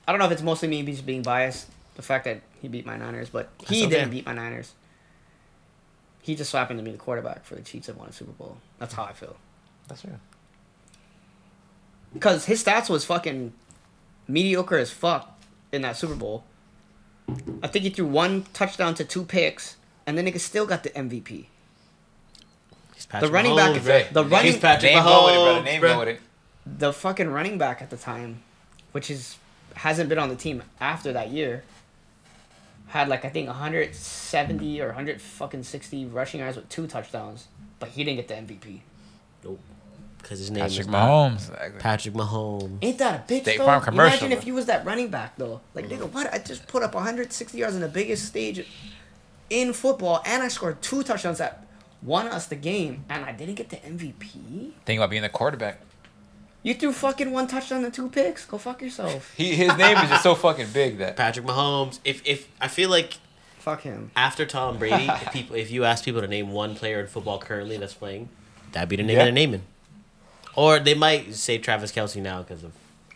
I don't know if it's mostly me just being biased, the fact that he beat my Niners, but he okay. didn't beat my Niners. He just so happened to be the quarterback for the Chiefs that won a Super Bowl. That's how I feel. That's true. Because his stats was fucking mediocre as fuck in that Super Bowl. I think he threw one touchdown to two picks, and the nigga still got the MVP. He's Patrick running back- Mahomes, bro. the running- He's Patrick Name go with it, brother. Name go with it. The fucking running back at the time, which is hasn't been on the team after that year, had like I think 170 or 100 fucking 60 rushing yards with two touchdowns, but he didn't get the MVP. Nope. Because his name Patrick is not Mahomes. Exactly. Patrick Mahomes. Ain't that a bitch State though? Farm commercial, Imagine if though. you was that running back though. Like nigga, what? I just put up 160 yards in the biggest stage in football, and I scored two touchdowns that won us the game, and I didn't get the MVP. Think about being the quarterback. You threw fucking one touchdown and two picks. Go fuck yourself. He his name is just so fucking big that Patrick Mahomes. If if I feel like fuck him. after Tom Brady, if people if you ask people to name one player in football currently that's playing, that'd be the name Yeah. they're naming. Or they might say Travis Kelce now because of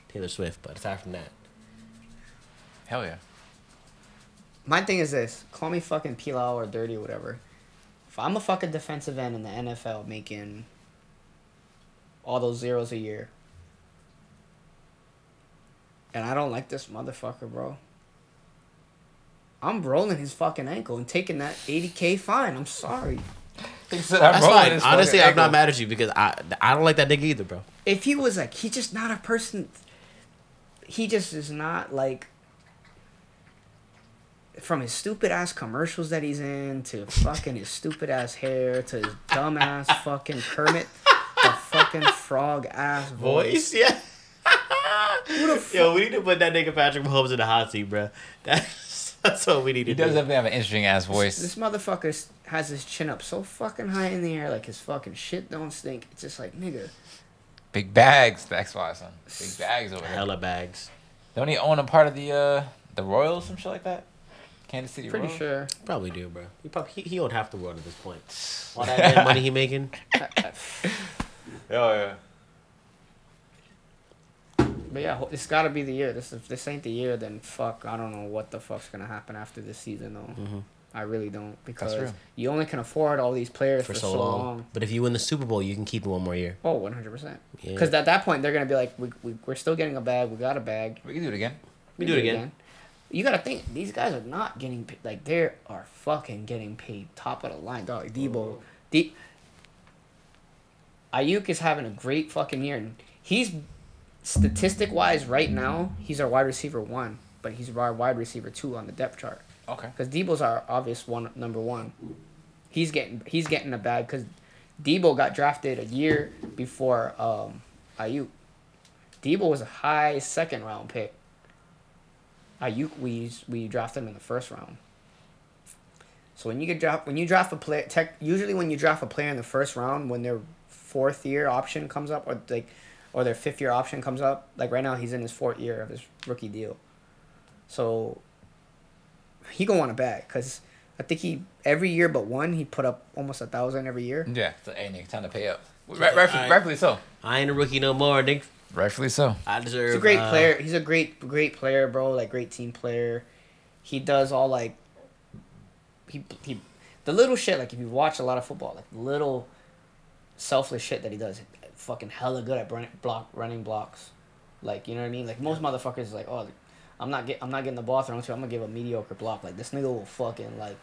Taylor Swift, but aside from that, hell yeah. My thing is this: call me fucking Pilau or dirty or whatever. If I'm a fucking defensive end in the NFL making all those zeros a year, and I don't like this motherfucker, bro. I'm rolling his fucking ankle and taking that 80k fine. I'm sorry. He said, I'm that's rolling fine. this Honestly, fucking I'm not ankle. mad at you because I I don't like that nigga either, bro. If he was like, he's just not a person. He just is not like. From his stupid ass commercials that he's in to fucking his stupid ass hair to his dumb ass fucking Kermit, the fucking frog ass voice. Voice, yeah. Who the fuck? Yo, we need to put that nigga Patrick Mahomes in the hot seat, bro. That's that's what we need to do. He do. does definitely have an interesting ass voice. This voice. motherfucker has his chin up so fucking high in the air, like his fucking shit don't stink. It's just like nigga. Big bags. That's why, son. Big bags over there. Hella bags. Don't he own a part of the uh the Royals, some shit like that? Kansas City Pretty Royals? sure. Probably do, bro. He probably he, he owned half the world at this point. All that money he making. Hell yeah. But yeah, it's got to be the year. This if this ain't the year, then fuck. I don't know what the fuck's gonna happen after this season though. Mhm. I really don't because real. you only can afford all these players For for, so, long. But if you win the Super Bowl, you can keep it one more year. Oh, one hundred percent. Yeah. Because at that point they're gonna be like, we, we we're still getting a bag. We got a bag. We can do it again. We do it again. You gotta think these guys are not getting pa- like they are fucking getting paid top of the line, dog. Deebo, De- Aiyuk is having a great fucking year, and he's statistic wise right now he's our wide receiver one, but he's our wide receiver two on the depth chart. Okay. Because Deebo's our obvious one number one. He's getting he's getting a bag because Deebo got drafted a year before um, Aiyuk. Deebo was a high second round pick. Aiyuk we we drafted him in the first round. So when you get draft when you draft a player, tech, usually when you draft a player in the first round, when their fourth year option comes up, or like, or their fifth year option comes up, like right now he's in his fourth year of his rookie deal. So he gonna want a bag because I think he every year but one he put up almost a thousand every year. Yeah. So, hey, nigga, time to pay up. Right, rightfully, Alright. rightfully so. I ain't a rookie no more, nigga. Rightfully so. I deserve. He's a great uh, player. He's a great great player, bro. Like great team player. He does all like he he the little shit like if you watch a lot of football, like little selfless shit that he does. Fucking hella good at block running blocks. Like you know what I mean? Like most motherfuckers is like, oh, I'm not get I'm not getting the ball thrown to. I'm gonna give a mediocre block. Like this nigga will fucking like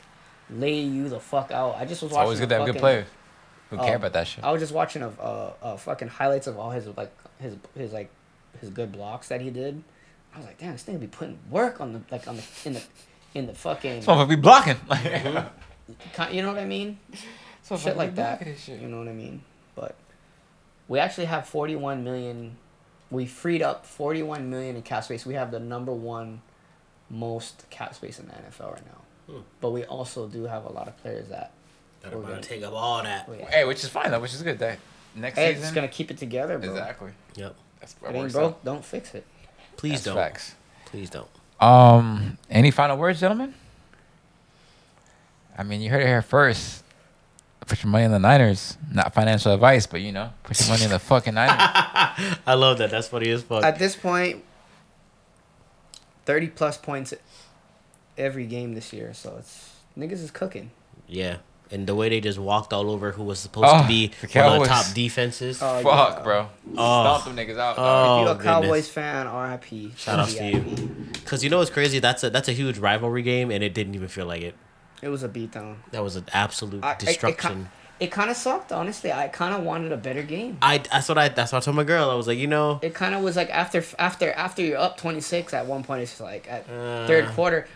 lay you the fuck out. I just was It's watching. always a good to have good players who Oh, care about that shit. I was just watching a uh, uh fucking highlights of all his like his his like his good blocks that he did. I was like, damn, this nigga be putting work on the like on the in the in the fucking This motherfucker be blocking. ki- you know what I mean? So shit like that. Shit. You know what I mean? But we actually have 41 million. We freed up 41 million in cap space. We have the number one most cap space in the NFL right now. Hmm. But we also do have a lot of players that. That we're gonna- take up all that. we- Hey, which is fine though, which is good. That next Hey, season. it's gonna keep it together, bro. Exactly. Yep. That's If it ain't broke, don't fix it. Please That's don't. Facts. Please don't. Um, any final words, gentlemen? I mean, you heard it here first. Put your money in the Niners. Not financial advice, but you know, put your money in the fucking Niners. I love that. That's funny as fuck. At this point, 30 plus points every game this year. So it's niggas is cooking. yeah. and the way they just walked all over who was supposed Oh, to be the one of the top defenses. Oh, Fuck, yeah. bro. Oh. Stomp them niggas out. Oh. If you're a oh, goodness. Cowboys fan, RIP. Shout out to you. Because you know what's crazy? That's a that's a huge rivalry game, and it didn't even feel like it. It was a beatdown. That was an absolute I- it- it destruction. It kind of sucked, honestly. I kind of wanted a better game. I that's what I that's what I told my girl. I was like, you know, It kind of was like after after after you're up 26 at one point. It's just like at Uh, third quarter,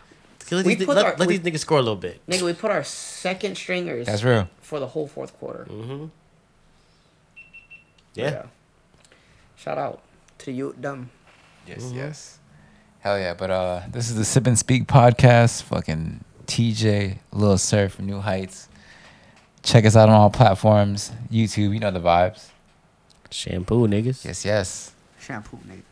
let, We these, put let, our- let we- these niggas score a little bit. nigga, we put our second stringers That's real. for the whole fourth quarter. Mm-hmm. But Yeah. Shout out to you, dumb. Yes, yes. Hell yeah. But uh this is the Sip and Speak podcast. Fucking TJ, Lil Serff from New Heights. Check us out on all platforms. YouTube, you know the vibes. Shampoo, niggas. Yes, yes. Shampoo, nigga.